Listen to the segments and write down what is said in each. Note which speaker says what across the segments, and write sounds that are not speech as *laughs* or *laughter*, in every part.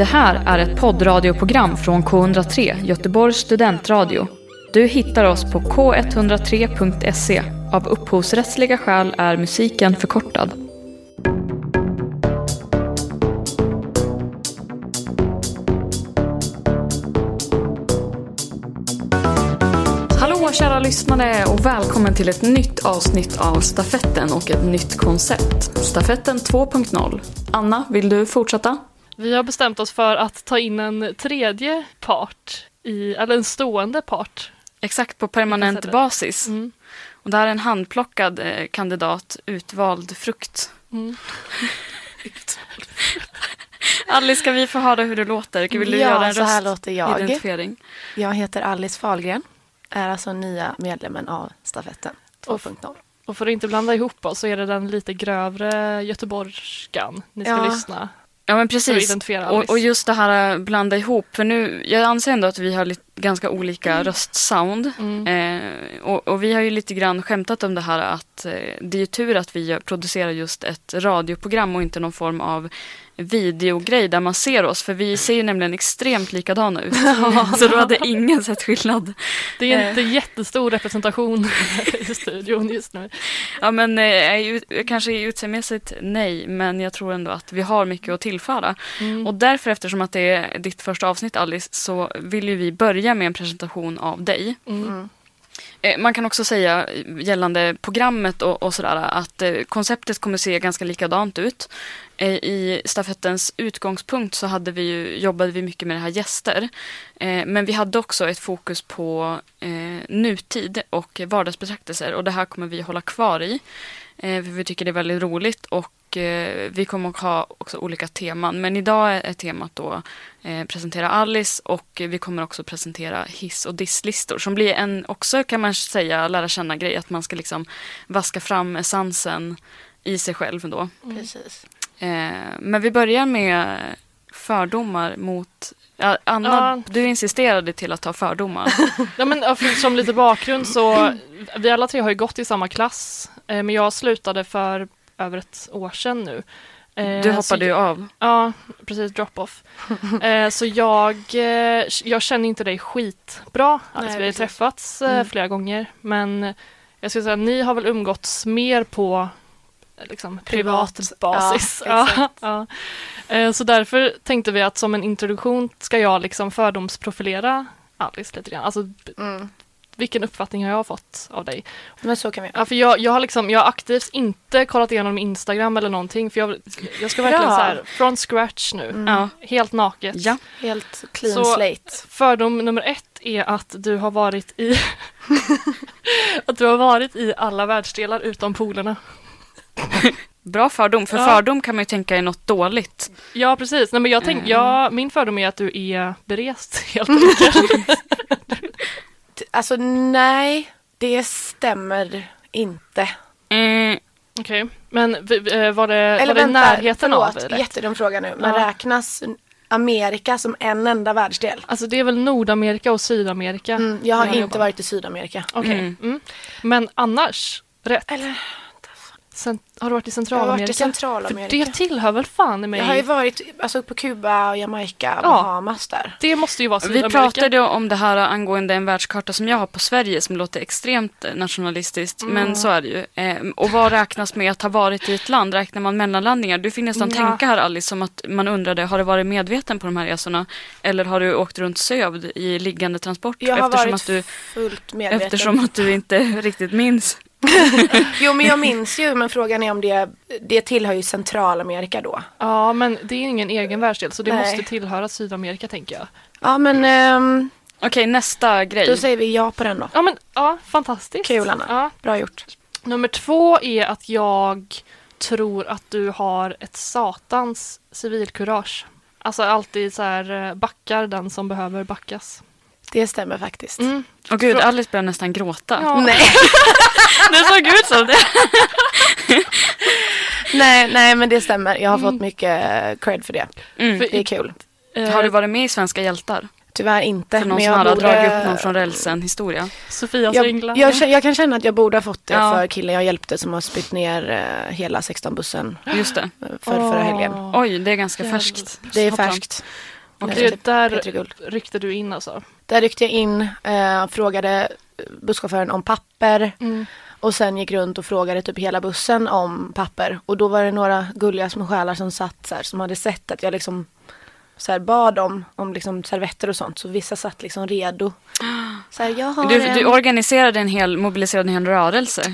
Speaker 1: Det här är ett poddradioprogram från K103, Göteborgs studentradio. Du hittar oss på k103.se. Av upphovsrättsliga skäl är musiken förkortad. Hallå kära lyssnare och välkommen till ett nytt avsnitt av Stafetten och ett nytt koncept. Stafetten 2.0. Anna, vill du fortsätta?
Speaker 2: Vi har bestämt oss för att ta in en tredje part, i, eller en stående part.
Speaker 1: Exakt, på permanent basis.
Speaker 2: Mm.
Speaker 1: Och det här är en handplockad eh, kandidat, utvald frukt.
Speaker 2: Mm. *laughs*
Speaker 1: Alice, ska vi få höra hur det låter? Vill du
Speaker 3: ja,
Speaker 1: göra en
Speaker 3: så här låter jag.
Speaker 1: röstidentifiering?
Speaker 3: Jag heter Alice Fahlgren. Är alltså nya medlemmen av stafetten 2.0.
Speaker 2: Och för att inte blanda ihop oss så är det den lite grövre göteborgskan ni ska
Speaker 3: Ja.
Speaker 2: lyssna.
Speaker 1: Ja, men precis. Och, och just det här att blanda ihop. För nu, jag anser ändå att vi har lite, ganska olika röstsound.
Speaker 2: Mm.
Speaker 1: Eh, och, och vi har ju lite grann skämtat om det här att eh, det är ju tur att vi producerar just ett radioprogram och inte någon form av videogrej där man ser oss. För vi ser ju nämligen extremt likadana ut. *laughs* Så då hade ingen sett skillnad.
Speaker 2: Det är
Speaker 1: Eh.
Speaker 2: inte jättestor representation *laughs* i studion just nu.
Speaker 1: Ja men eh, kanske utseendemässigt nej, men jag tror ändå att vi har mycket att tillföra.
Speaker 2: Mm.
Speaker 1: Och därför eftersom att det är ditt första avsnitt Alice så vill ju vi börja med en presentation av dig.
Speaker 2: Mm.
Speaker 1: Eh, man kan också säga gällande programmet och, och sådär att eh, konceptet kommer se ganska likadant ut. Eh, I stafettens utgångspunkt så hade vi ju, jobbade vi mycket med det här gäster. Men vi hade också ett fokus på nutid och vardagsbetraktelser och det här kommer vi hålla kvar i. För vi tycker det är väldigt roligt och eh, vi kommer att ha också olika teman. Men idag är temat då eh, presentera Alice och vi kommer också presentera hiss och disslistor som blir en också kan man säga lära känna grej att man ska liksom vaska fram essensen i sig själv då.
Speaker 3: Precis.
Speaker 1: Eh, men vi börjar med fördomar mot Anna,
Speaker 2: Ja.
Speaker 1: du insisterade till att ta fördomar. *laughs*
Speaker 2: Ja, men, som lite bakgrund så, vi alla tre har ju gått i samma klass, eh, men jag slutade för över ett år sedan nu. Eh,
Speaker 1: Du
Speaker 2: så
Speaker 1: hoppade ju av.
Speaker 2: Ja, precis. Drop-off. *laughs* eh, så jag, eh, jag känner inte dig skitbra. Alltså, vi har träffats eh,
Speaker 3: Mm.
Speaker 2: flera gånger. Men jag skulle säga att ni har väl umgåtts mer på eh, liksom, privat,
Speaker 3: Privat.
Speaker 2: basis.
Speaker 3: Ja, *laughs*
Speaker 2: ja. Eh, så därför tänkte vi att som en introduktion ska jag liksom fördomsprofilera Alice lite grann. Alltså,
Speaker 3: Mm.
Speaker 2: Vilken uppfattning har jag fått av dig?
Speaker 3: Men så kan vi.
Speaker 2: Ja, för jag, jag, har liksom, jag har aktivt inte kollat igenom Instagram eller någonting. För jag, jag ska verkligen
Speaker 3: Bra.
Speaker 2: så här, från scratch nu.
Speaker 3: Mm.
Speaker 1: Ja.
Speaker 2: Helt naket.
Speaker 1: Ja.
Speaker 3: Helt clean
Speaker 2: Så-
Speaker 3: slate.
Speaker 2: Fördom nummer ett är att du har varit i *laughs* att du har varit i alla världsdelar utom polerna. *laughs*
Speaker 1: Bra fördom, för
Speaker 2: Ja.
Speaker 1: fördom kan man ju tänka är något dåligt.
Speaker 2: Ja, precis. Nej, men jag tänk,
Speaker 1: Mm.
Speaker 2: ja, min fördom är att du är berest *laughs* helt enkelt.
Speaker 3: Alltså nej, det stämmer inte.
Speaker 1: Mm,
Speaker 2: Okej, men vi- vi- eh, var det, var det
Speaker 3: vänta,
Speaker 2: närheten
Speaker 3: förlåt,
Speaker 2: av? Eller?
Speaker 3: jättedum fråga nu. Men
Speaker 2: Ja.
Speaker 3: räknas Amerika som en enda världsdel?
Speaker 2: Alltså det är väl Nordamerika och Sydamerika?
Speaker 3: Mm, jag har inte
Speaker 2: jobbar.
Speaker 3: varit i Sydamerika.
Speaker 2: Okej.
Speaker 1: Mm.
Speaker 2: Mm. Men annars, rätt.
Speaker 3: Eller,
Speaker 2: har du varit i
Speaker 3: jag har
Speaker 2: Centralamerika?
Speaker 3: varit i Centralamerika.
Speaker 2: För det tillhör väl fan i mig?
Speaker 3: Jag har ju varit alltså, på Kuba och Jamaica och
Speaker 2: Ja.
Speaker 3: Bahamas där.
Speaker 2: Det måste ju vara
Speaker 1: vi
Speaker 2: Sydamerika.
Speaker 1: pratade om det här angående en världskarta som jag har på Sverige som låter extremt eh, nationalistiskt,
Speaker 2: Mm.
Speaker 1: men så är det ju. Eh, och vad räknas med att ha varit i ett land? Räknar man mellanlandningar? Du fick nästan
Speaker 2: Ja.
Speaker 1: tänka här Alice som att man undrade, har du varit medveten på de här resorna? Eller har du åkt runt sövd i liggande transport?
Speaker 3: Jag har
Speaker 1: eftersom,
Speaker 3: varit
Speaker 1: att du,
Speaker 3: fullt medveten.
Speaker 1: eftersom att du inte riktigt minns.
Speaker 3: Jo men jag minns ju men frågan är om det, det tillhör ju Centralamerika då.
Speaker 2: Ja, men det är ingen egen världsdel så det
Speaker 3: Nej.
Speaker 2: måste tillhöra Sydamerika tänker jag.
Speaker 3: Ja men ehm,
Speaker 1: Okej, nästa grej.
Speaker 3: då säger vi ja på den då.
Speaker 2: Ja, men ja, fantastiskt.
Speaker 3: Kul, Anna.
Speaker 2: Ja.
Speaker 3: Bra gjort.
Speaker 2: Nummer två är att jag tror att du har ett satans civilkurage. Alltså alltid så här eh, backar den som behöver backas.
Speaker 3: Det stämmer faktiskt.
Speaker 2: Mm.
Speaker 1: Åh gud, Alice börjar nästan gråta.
Speaker 2: Ja.
Speaker 3: Nej. *laughs*
Speaker 1: Det såg ut som det. *laughs*
Speaker 3: nej, nej men det stämmer. Jag har fått mycket cred för det.
Speaker 1: Mm.
Speaker 3: Det är kul.
Speaker 2: Eh,
Speaker 1: Har du varit med i Svenska hjältar?
Speaker 3: Tyvärr inte.
Speaker 1: För någon
Speaker 3: men
Speaker 1: som
Speaker 3: jag
Speaker 1: hade
Speaker 3: borde...
Speaker 1: dragit upp någon från rälsen historia.
Speaker 2: Sofias
Speaker 3: jag,
Speaker 2: ringlar.
Speaker 3: jag, jag kan känna att jag borde ha fått det
Speaker 1: Ja.
Speaker 3: för killen jag hjälpte som har spytt ner eh, hela 16-bussen *gasps*
Speaker 1: Just det.
Speaker 3: eh, för förra helgen.
Speaker 1: Oj, det är ganska färskt.
Speaker 3: Det är färskt.
Speaker 2: Och
Speaker 3: Eh,
Speaker 2: det där ryckte du in alltså?
Speaker 3: Där ryckte jag in, eh, frågade busschauffören om papper
Speaker 2: Mm.
Speaker 3: och sen gick runt och frågade typ hela bussen om papper. Och då var det några gulliga små själar som satt så här, som hade sett att jag liksom så här, bad om, om liksom servetter och sånt. Så vissa satt liksom redo. *gasps* Så här, jag har
Speaker 1: Du,
Speaker 3: en...
Speaker 1: du organiserade en hel, mobiliserade en hel rörelse,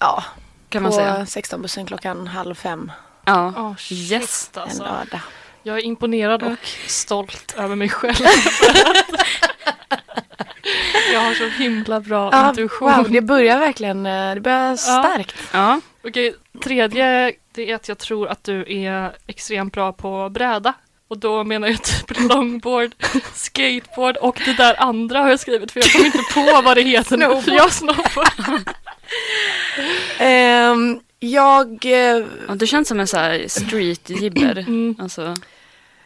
Speaker 3: ja,
Speaker 1: kan man
Speaker 3: på
Speaker 1: säga.
Speaker 3: 16-bussen klockan halv fem
Speaker 1: Ja.
Speaker 2: Oh, shit,
Speaker 1: Yes.
Speaker 3: en
Speaker 2: alltså.
Speaker 3: lördag.
Speaker 2: Jag är imponerad och stolt över mig själv. *laughs* jag har så himla bra
Speaker 3: Ja,
Speaker 2: intuition.
Speaker 3: wow, det börjar verkligen, eh, det börjar starkt.
Speaker 1: ja.
Speaker 2: Okej, tredje det är att jag tror att du är extremt bra på bräda. Och då menar jag typ *laughs* longboard, skateboard och det där andra har jag skrivit för jag kommer inte på vad det heter nu. *laughs*
Speaker 3: Snowboard.
Speaker 2: Ja, snowboard.
Speaker 3: Ehm, jag, eh,
Speaker 1: ja. Du känns som en så här street-jibber. *clears throat*
Speaker 2: Mm.
Speaker 1: Alltså,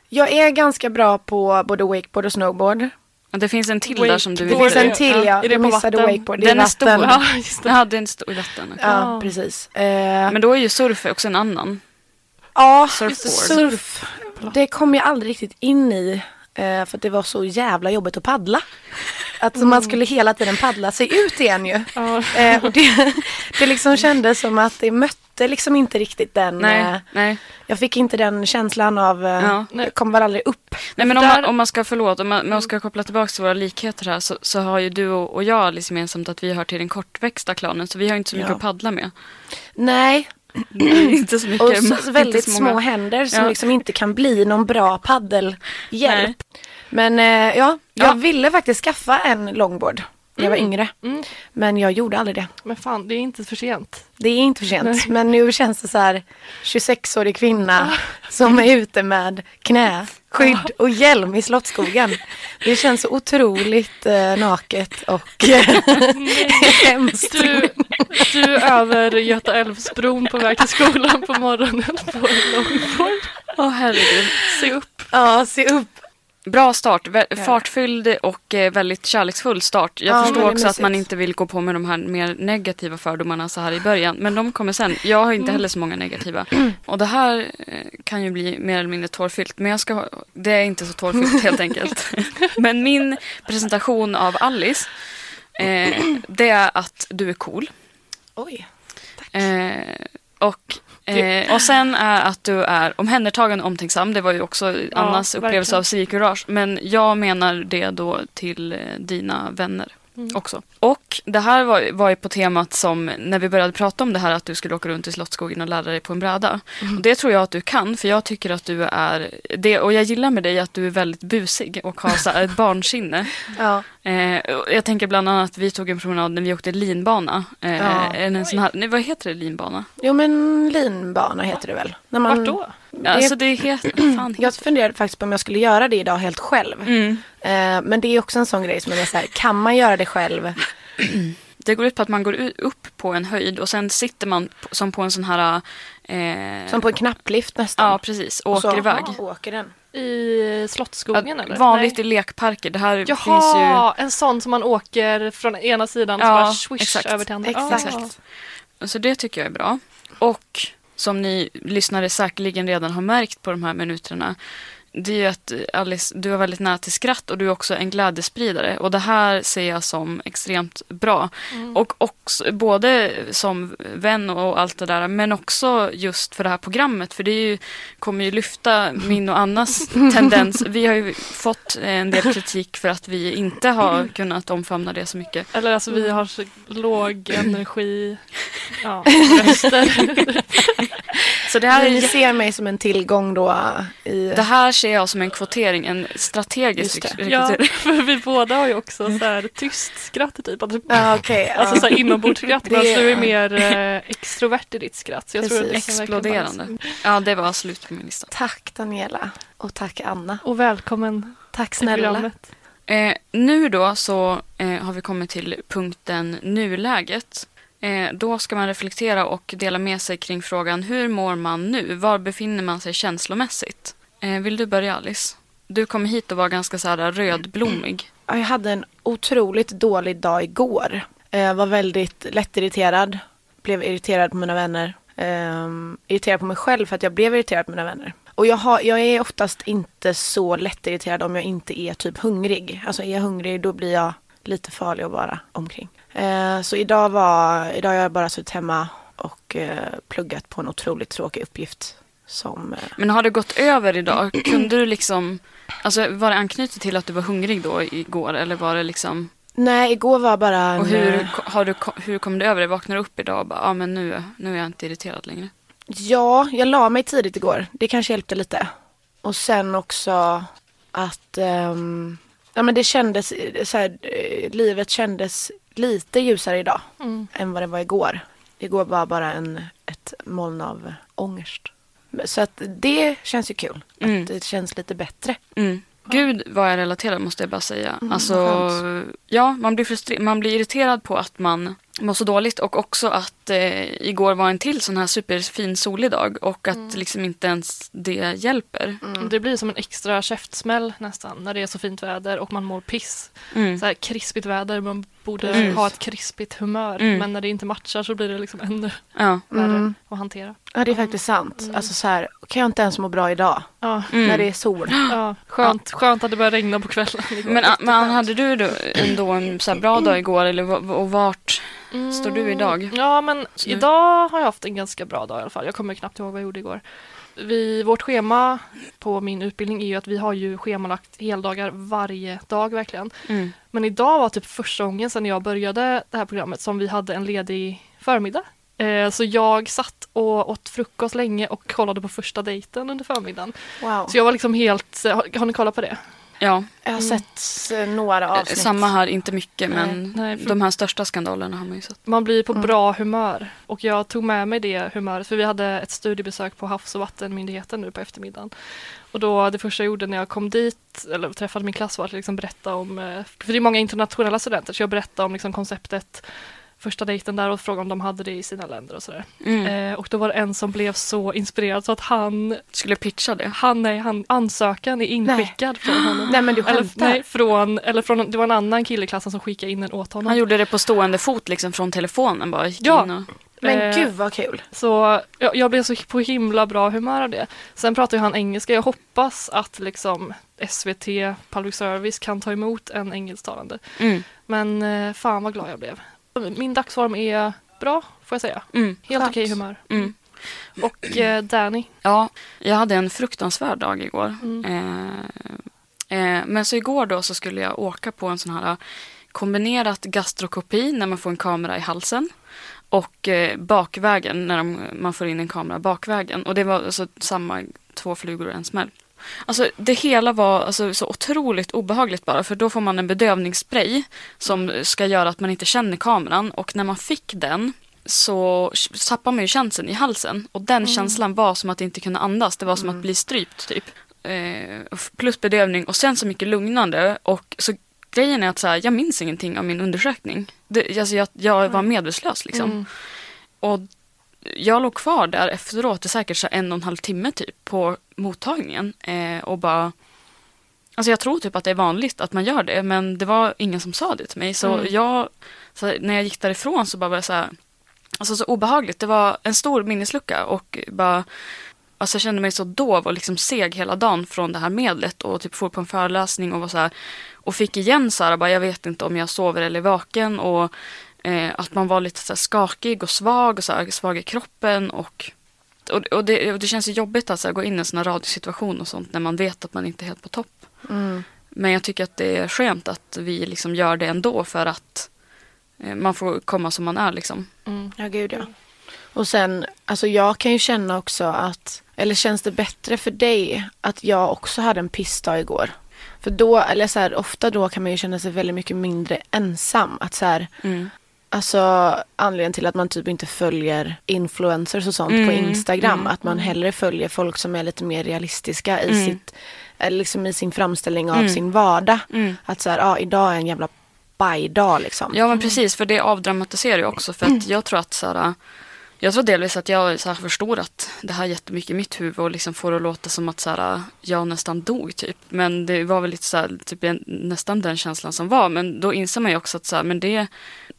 Speaker 3: jag är ganska bra på både wakeboard och snowboard.
Speaker 1: det finns en till där som du
Speaker 3: Det
Speaker 1: vill...
Speaker 2: Wakeboard.
Speaker 3: finns en
Speaker 2: det-
Speaker 3: till ja,
Speaker 2: är det
Speaker 3: jag
Speaker 2: på
Speaker 3: missade
Speaker 2: vatten?
Speaker 3: wakeboard. Det
Speaker 1: Den är
Speaker 3: vatten.
Speaker 1: stor.
Speaker 2: Ja, *laughs* just det.
Speaker 1: Ja, det är en stor i vatten. okej.
Speaker 3: Ja, precis. Eh,
Speaker 1: Men då är ju surf också en annan.
Speaker 3: ja,
Speaker 1: surfboard.
Speaker 3: surf. Det kom jag aldrig riktigt in i. eh, för att det var så jävla jobbigt att paddla. Att man skulle hela tiden paddla sig ut igen ju.
Speaker 2: Ja.
Speaker 3: Eh, och det, det liksom kändes som att det mötte liksom inte riktigt den.
Speaker 1: Nej,
Speaker 3: eh,
Speaker 1: nej.
Speaker 3: jag fick inte den känslan av, eh,
Speaker 1: Ja.
Speaker 3: jag kom väl aldrig upp.
Speaker 1: Nej men om, man, om man ska, förlåt, om man, om man ska koppla tillbaka till våra likheter här så, så har ju du och, och jag liksom gemensamt att vi hör till den kortväxta klanen så vi har inte så mycket
Speaker 3: Ja.
Speaker 1: att paddla med.
Speaker 3: Nej, *clears throat*
Speaker 1: inte så mycket.
Speaker 3: och så, väldigt
Speaker 1: så många.
Speaker 3: små händer som
Speaker 1: Ja.
Speaker 3: liksom inte kan bli någon bra paddelhjälp.
Speaker 1: Nej.
Speaker 3: Men eh, ja, jag
Speaker 1: Ja.
Speaker 3: ville faktiskt skaffa en longboard när jag var yngre.
Speaker 2: Mm.
Speaker 3: Men jag gjorde aldrig det.
Speaker 2: Men fan, det är inte för sent.
Speaker 3: Det är inte för sent.
Speaker 2: Nej.
Speaker 3: Men nu känns det så här 26-årig kvinna som är ute med knäskydd och hjälm i Slottsskogen. Det känns så otroligt eh, naket och *laughs* *laughs* hemskt.
Speaker 2: Du, du över Göta älvsbron på väg till skolan på morgonen på longboard.
Speaker 1: Åh herregud.
Speaker 2: Se upp.
Speaker 3: Ja, se upp.
Speaker 1: Bra start, fartfylld och eh, väldigt kärleksfull start. Jag
Speaker 3: Ja,
Speaker 1: förstår också att man inte vill gå på med de här mer negativa fördomarna så här i början. Men de kommer sen. Jag har inte heller så många negativa. Och det här eh, kan ju bli mer eller mindre tårfyllt. Men jag ska, det är inte så tårfyllt helt enkelt. *laughs* men min presentation av Alice, eh, det är att du är cool.
Speaker 3: Oj.
Speaker 1: Eh, och, eh, och sen är att du är omhändertagande och omtänksam. Det var ju också Annas
Speaker 2: verkligen.
Speaker 1: upplevelse av civilkurage. Men jag menar det då till eh, dina vänner
Speaker 2: Mm.
Speaker 1: också. Och det här var, var ju på temat som när vi började prata om det här att du skulle åka runt i Slottsskogen och lära dig på en bräda.
Speaker 2: Mm.
Speaker 1: Och det tror jag att du kan för jag tycker att du är det och jag gillar med dig att du är väldigt busig och har så ett barnsinne. *laughs*
Speaker 3: Ja.
Speaker 1: Eh, jag tänker bland annat vi tog en promenad när vi åkte linbana. Eh,
Speaker 3: Ja.
Speaker 1: en, en sån här, nej, vad heter det linbana?
Speaker 3: Jo men linbana heter det väl? När man,
Speaker 2: Vart då?
Speaker 1: Ja, Alltså det heter, fan
Speaker 3: Jag
Speaker 1: heter
Speaker 3: funderade faktiskt på om jag skulle göra det idag helt själv.
Speaker 1: mm.
Speaker 3: Eh, men det är också en sån grej som är så här, kan man göra det själv?
Speaker 1: Det går ut på att man går upp på en höjd och sen sitter man som på en sån här... Eh,
Speaker 3: Som på en knapplift nästan.
Speaker 1: Ja, precis. Och
Speaker 3: Och
Speaker 1: åker
Speaker 3: så
Speaker 1: iväg.
Speaker 3: åker den.
Speaker 2: I Slottsskogen
Speaker 1: Ja,
Speaker 2: eller?
Speaker 1: vanligt
Speaker 2: Nej.
Speaker 1: i lekparker. Det här finns ju...
Speaker 2: Jaha, en sån som man åker från ena sidan och så
Speaker 1: Ja,
Speaker 2: bara swish
Speaker 1: exakt.
Speaker 2: över till andra.
Speaker 3: Exakt.
Speaker 2: Ah.
Speaker 1: Så det tycker jag är bra. Och som ni lyssnare säkerligen redan har märkt på de här minuterna. Det är ju att Alice, du är väldigt nära till skratt och du är också en glädjespridare. Och det här ser jag som extremt bra.
Speaker 2: Mm.
Speaker 1: Och också, både som vän och allt det där, men också just för det här programmet. För det är ju, kommer ju lyfta min och Annas *laughs* tendens. Vi har ju fått en del kritik för att vi inte har kunnat omfamna det så mycket.
Speaker 2: Eller alltså vi har så låg energi. Ja, röster. *laughs*
Speaker 1: Så det här,
Speaker 3: Ni
Speaker 1: är,
Speaker 3: ser mig som en tillgång då i...
Speaker 1: det här ser jag som en kvotering, en strategisk rekrytering.
Speaker 2: Ja, *laughs* för vi båda har ju också så här tyst skratt typ. Att-
Speaker 3: Ja, okej. ja.
Speaker 2: Alltså så här inombordskratt. *laughs*
Speaker 3: Det-
Speaker 2: alltså, du är mer eh, extrovert i ditt skratt. Så jag tror att
Speaker 1: Exploderande. Ja, det var slut på min lista.
Speaker 3: Tack Daniela. Och tack Anna.
Speaker 2: Och välkommen
Speaker 3: Tack snälla.
Speaker 1: Eh, nu då så eh, har vi kommit till punkten nuläget. Eh, då ska man reflektera och dela med sig kring frågan hur mår man nu? Var befinner man sig känslomässigt? Eh, vill du börja Alice? du kom hit och var ganska så här rödblommig.
Speaker 3: Jag hade en otroligt dålig dag igår. Jag var väldigt lättirriterad. Blev irriterad på mina vänner. Um, irriterad på mig själv för att jag blev irriterad på mina vänner. Och jag, har, jag är oftast inte så lättirriterad om jag inte är typ hungrig. Alltså är jag hungrig då blir jag lite farlig att vara omkring. Uh, så idag, var, idag har jag bara suttit hemma och uh, pluggat på en otroligt tråkig uppgift. Som, eh,
Speaker 1: Men har det gått över idag? Kunde du liksom, alltså var det anknutet till att du var hungrig då igår eller var det liksom,
Speaker 3: nej, igår var bara en...
Speaker 1: och hur,
Speaker 3: eh,
Speaker 1: har du, hur kom det över det? Vaknar du upp idag och bara, ja men nu, nu är jag inte irriterad längre?
Speaker 3: Ja, jag la mig tidigt igår. Det kanske hjälpte lite. Och sen också att ehm, ja, men det kändes, eh, så här, livet kändes lite ljusare idag
Speaker 2: Mm.
Speaker 3: än vad det var igår. Igår var bara en, ett moln av ångest. Så att det känns ju kul.
Speaker 1: Mm.
Speaker 3: Att det känns lite bättre.
Speaker 1: Mm. Gud vad jag relaterar måste jag bara säga.
Speaker 3: Mm,
Speaker 1: alltså, ja, man blir, man blir irriterad på att man mår så dåligt och också att eh, igår var en till sån här superfin solig dag och att liksom inte ens det hjälper.
Speaker 2: Det blir som en extra käftsmäll nästan när det är så fint väder och man mår piss.
Speaker 1: Mm.
Speaker 2: Så här krispigt väder, man borde
Speaker 1: Mm.
Speaker 2: ha ett krispigt humör.
Speaker 1: Mm.
Speaker 2: Men när det inte matchar så blir det liksom ännu
Speaker 1: Ja.
Speaker 2: värre
Speaker 3: Mm.
Speaker 2: att hantera.
Speaker 3: Ja, det är faktiskt sant.
Speaker 2: Mm.
Speaker 3: Alltså så här, kan jag inte ens må bra idag
Speaker 2: Ja,
Speaker 1: Mm.
Speaker 3: när det är sol?
Speaker 2: ja. Skönt, skönt att det började regna på kvällen. *laughs*
Speaker 1: Men, ah, men hade du då ändå en så här bra dag igår eller och vart står du idag?
Speaker 2: Ja, men idag har jag haft en ganska bra dag i alla fall. Jag kommer knappt ihåg vad jag gjorde igår. Vi, vårt schema på min utbildning är ju att vi har ju schemalagt heldagar varje dag verkligen.
Speaker 1: Mm.
Speaker 2: Men idag var typ första gången sedan jag började det här programmet som vi hade en ledig förmiddag. Eh, så jag satt och åt frukost länge och kollade på första dejten under förmiddagen.
Speaker 3: Wow.
Speaker 2: Så jag var liksom helt, har, har ni kollat på det?
Speaker 1: Ja,
Speaker 3: Jag har
Speaker 2: Mm.
Speaker 3: sett eh, några
Speaker 1: eh,
Speaker 3: avsnitt.
Speaker 1: samma här, inte mycket men
Speaker 2: nej, för-
Speaker 1: de här största skandalerna har man ju sett.
Speaker 2: Man blir på
Speaker 3: Mm.
Speaker 2: bra humör och jag tog med mig det humöret för vi hade ett studiebesök på Havs och vattenmyndigheten nu på eftermiddagen. Och då det första jag gjorde när jag kom dit eller träffade min klass var att liksom berätta om, eh, för det är många internationella studenter så jag berättade om liksom konceptet första dejten där och frågade om de hade det i sina länder och sådär.
Speaker 1: Mm.
Speaker 2: Eh, och då var det en som blev så inspirerad så att han,
Speaker 1: Skulle pitcha det.
Speaker 2: han, nej, han ansökan är inskickad från honom.
Speaker 3: Nej men du
Speaker 2: Eller,
Speaker 3: skämtar?
Speaker 2: nej, från, eller från, det var en annan kille i klassen som skickade in den åt honom.
Speaker 1: Han gjorde det på stående fot liksom från telefonen bara. Gick
Speaker 2: Ja.
Speaker 1: in och...
Speaker 3: Men
Speaker 2: Eh,
Speaker 3: gud vad kul.
Speaker 2: Så jag, jag blev så på himla bra humör av det. Sen pratar ju han engelska. Jag hoppas att liksom SVT, public service, kan ta emot en engelsktalande.
Speaker 1: Mm.
Speaker 2: Men eh, fan vad glad jag blev. Min dagsform är bra, får jag säga.
Speaker 1: Mm.
Speaker 2: Helt
Speaker 3: Skönt.
Speaker 2: okej humör.
Speaker 1: Mm.
Speaker 2: Och eh, Danny.
Speaker 1: Ja, jag hade en fruktansvärd dag igår.
Speaker 2: Mm.
Speaker 1: Eh, eh, men så igår då så skulle jag åka på en sån här kombinerat gastrokopi när man får en kamera i halsen och eh, bakvägen när de, man får in en kamera bakvägen. Och det var alltså samma två flugor och en smäll. Alltså det hela var alltså, så otroligt obehagligt bara för då får man en bedövningsspray som ska göra att man inte känner kameran och när man fick den så tappar man ju känseln i halsen och den känslan var som att inte kunna andas. Det var som att bli strypt typ. Eh, plus bedövning och sen så mycket lugnande och så grejen är att så här, jag minns ingenting av min undersökning. Det, alltså jag, jag var medvetslös liksom.
Speaker 2: Mm.
Speaker 1: Och jag låg kvar där efteråt i säkert så en och en halv timme typ på mottagningen eh, och bara Alltså jag tror typ att det är vanligt att man gör det men det var ingen som sa det till mig så
Speaker 2: Mm.
Speaker 1: jag så när jag gick därifrån så bara var jag så här Alltså så obehagligt, det var en stor minneslucka och bara Alltså jag kände mig så dov och liksom seg hela dagen från det här medlet och typ for på en föreläsning och var så här och fick igen så här, bara, jag vet inte om jag sover eller är vaken och eh, att man var lite så här skakig och svag och så här, svag i kroppen och och, och, det, och det känns ju jobbigt att så här, gå in i en sån här radiosituation och sånt när man vet att man inte är helt på topp.
Speaker 3: Mm.
Speaker 1: Men jag tycker att det är skönt att vi liksom gör det ändå för att eh, man får komma som man är liksom.
Speaker 2: Mm.
Speaker 3: Ja, gud ja. Och sen, alltså jag kan ju känna också att, eller känns det bättre för dig att jag också hade en pissdag igår? För då, eller så här, ofta då kan man ju känna sig väldigt mycket mindre ensam. Att så här,
Speaker 1: Mm.
Speaker 3: Alltså anledningen till att man typ inte följer influencers och sånt på
Speaker 1: Mm,
Speaker 3: Instagram.
Speaker 1: mm,
Speaker 3: att man hellre följer folk som är lite mer realistiska i,
Speaker 1: Mm.
Speaker 3: sitt, eller liksom i sin framställning av
Speaker 1: Mm.
Speaker 3: sin vardag.
Speaker 1: Mm.
Speaker 3: Att så här, ja idag är en jävla bajdag liksom.
Speaker 1: Ja men precis, för det avdramatiserar ju också. För att jag tror att så här, Jag tror delvis att jag så här förstorat det här jättemycket i mitt huvud och liksom får det att låta som att så här, jag nästan dog typ. Men det var väl lite så här, typ, nästan den känslan som var. Men då inser man ju också att så här, men det,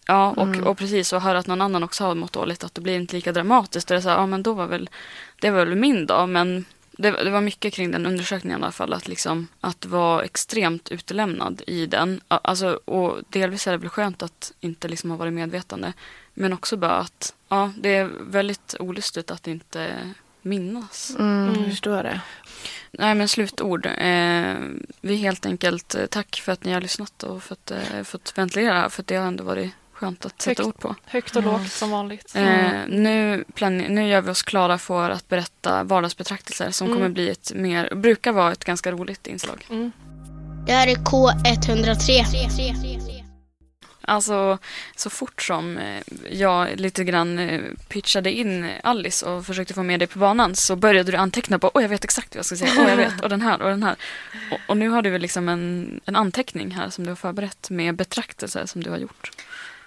Speaker 1: ja och,
Speaker 3: Mm.
Speaker 1: och precis och höra att någon annan också har mått dåligt, att det blir inte lika dramatiskt. Det är så här, ja men då var väl, det var väl min dag. Men det, det var mycket kring den undersökningen i alla fall, att, liksom, att vara extremt utelämnad i den. Alltså, och delvis är det väl skönt att inte liksom ha varit medvetande. Men också bara att ja, det är väldigt olustigt att inte minnas.
Speaker 3: Mm,
Speaker 2: Mm.
Speaker 3: Jag förstår det.
Speaker 1: Nej men slutord. Eh, vi helt enkelt eh, tack för att ni har lyssnat och för att eh, fått ventilera för att det har ändå varit skönt att sätta
Speaker 2: Högt.
Speaker 1: ord på.
Speaker 2: Högt och lågt som vanligt.
Speaker 1: Eh, nu, plane- nu gör vi oss klara för att berätta vardagsbetraktelser som
Speaker 2: Mm.
Speaker 1: kommer bli ett mer, brukar vara ett ganska roligt inslag.
Speaker 2: Mm.
Speaker 4: Det här är K103.
Speaker 1: Alltså så fort som eh, jag lite grann eh, pitchade in Alice och försökte få med dig på banan så började du anteckna på åh jag vet exakt vad jag ska säga, åh jag vet och den här och den här. Och, och nu har du väl liksom en, en anteckning här som du har förberett med betraktelser som du har gjort.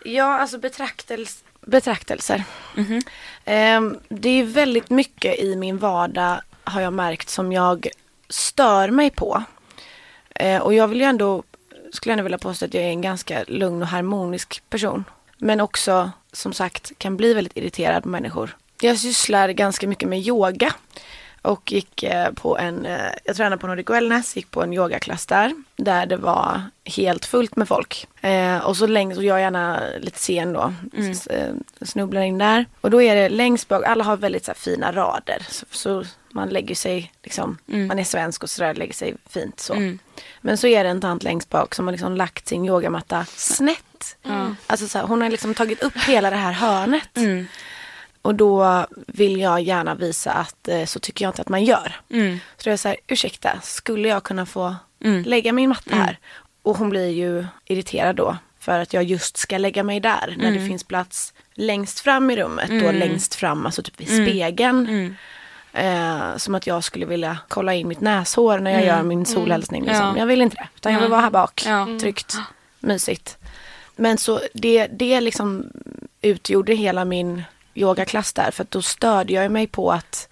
Speaker 3: Ja, alltså betraktels betraktelser.
Speaker 1: Mhm.
Speaker 3: Ehm, det är väldigt mycket i min vardag har jag märkt som jag stör mig på. Eh, och jag vill ju ändå, skulle ändå vilja påstå att jag är en ganska lugn och harmonisk person. Men också, som sagt, kan bli väldigt irriterad på människor. Jag sysslar ganska mycket med yoga. Och gick eh, på en, eh, jag tränade på Nordic Wellness, gick på en yogaklass där. Där det var helt fullt med folk. Eh, och så längst, och jag är gärna lite sen då,
Speaker 1: Mm.
Speaker 3: eh, snubblar in där. Och då är det längst bak, alla har väldigt så här, fina rader. Så, så man lägger sig, liksom,
Speaker 1: Mm.
Speaker 3: man är svensk och sådär, lägger sig fint så.
Speaker 1: Mm.
Speaker 3: Men så är det en tant längst bak som har liksom lagt sin yogamatta snett. Alltså så här, hon har liksom tagit upp hela det här hörnet. Och då vill jag gärna visa att eh, så tycker jag inte att man gör.
Speaker 1: Mm.
Speaker 3: Så då är jag så här, ursäkta, skulle jag kunna få
Speaker 1: Mm.
Speaker 3: lägga min matta
Speaker 1: Mm.
Speaker 3: här? Och hon blir ju irriterad då. För att jag just ska lägga mig där. När det
Speaker 1: Mm.
Speaker 3: finns plats längst fram i rummet. Då
Speaker 1: Mm.
Speaker 3: längst fram, alltså typ vid spegeln. Eh, som att jag skulle vilja kolla in mitt näshår när jag
Speaker 1: Mm.
Speaker 3: gör min solhälsning. Liksom.
Speaker 1: Ja.
Speaker 3: Jag vill inte det. Utan jag vill vara här bak.
Speaker 1: Ja.
Speaker 3: Tryggt. Mysigt. Men så det, det liksom utgjorde hela min yogaklass där. För då störde jag mig på att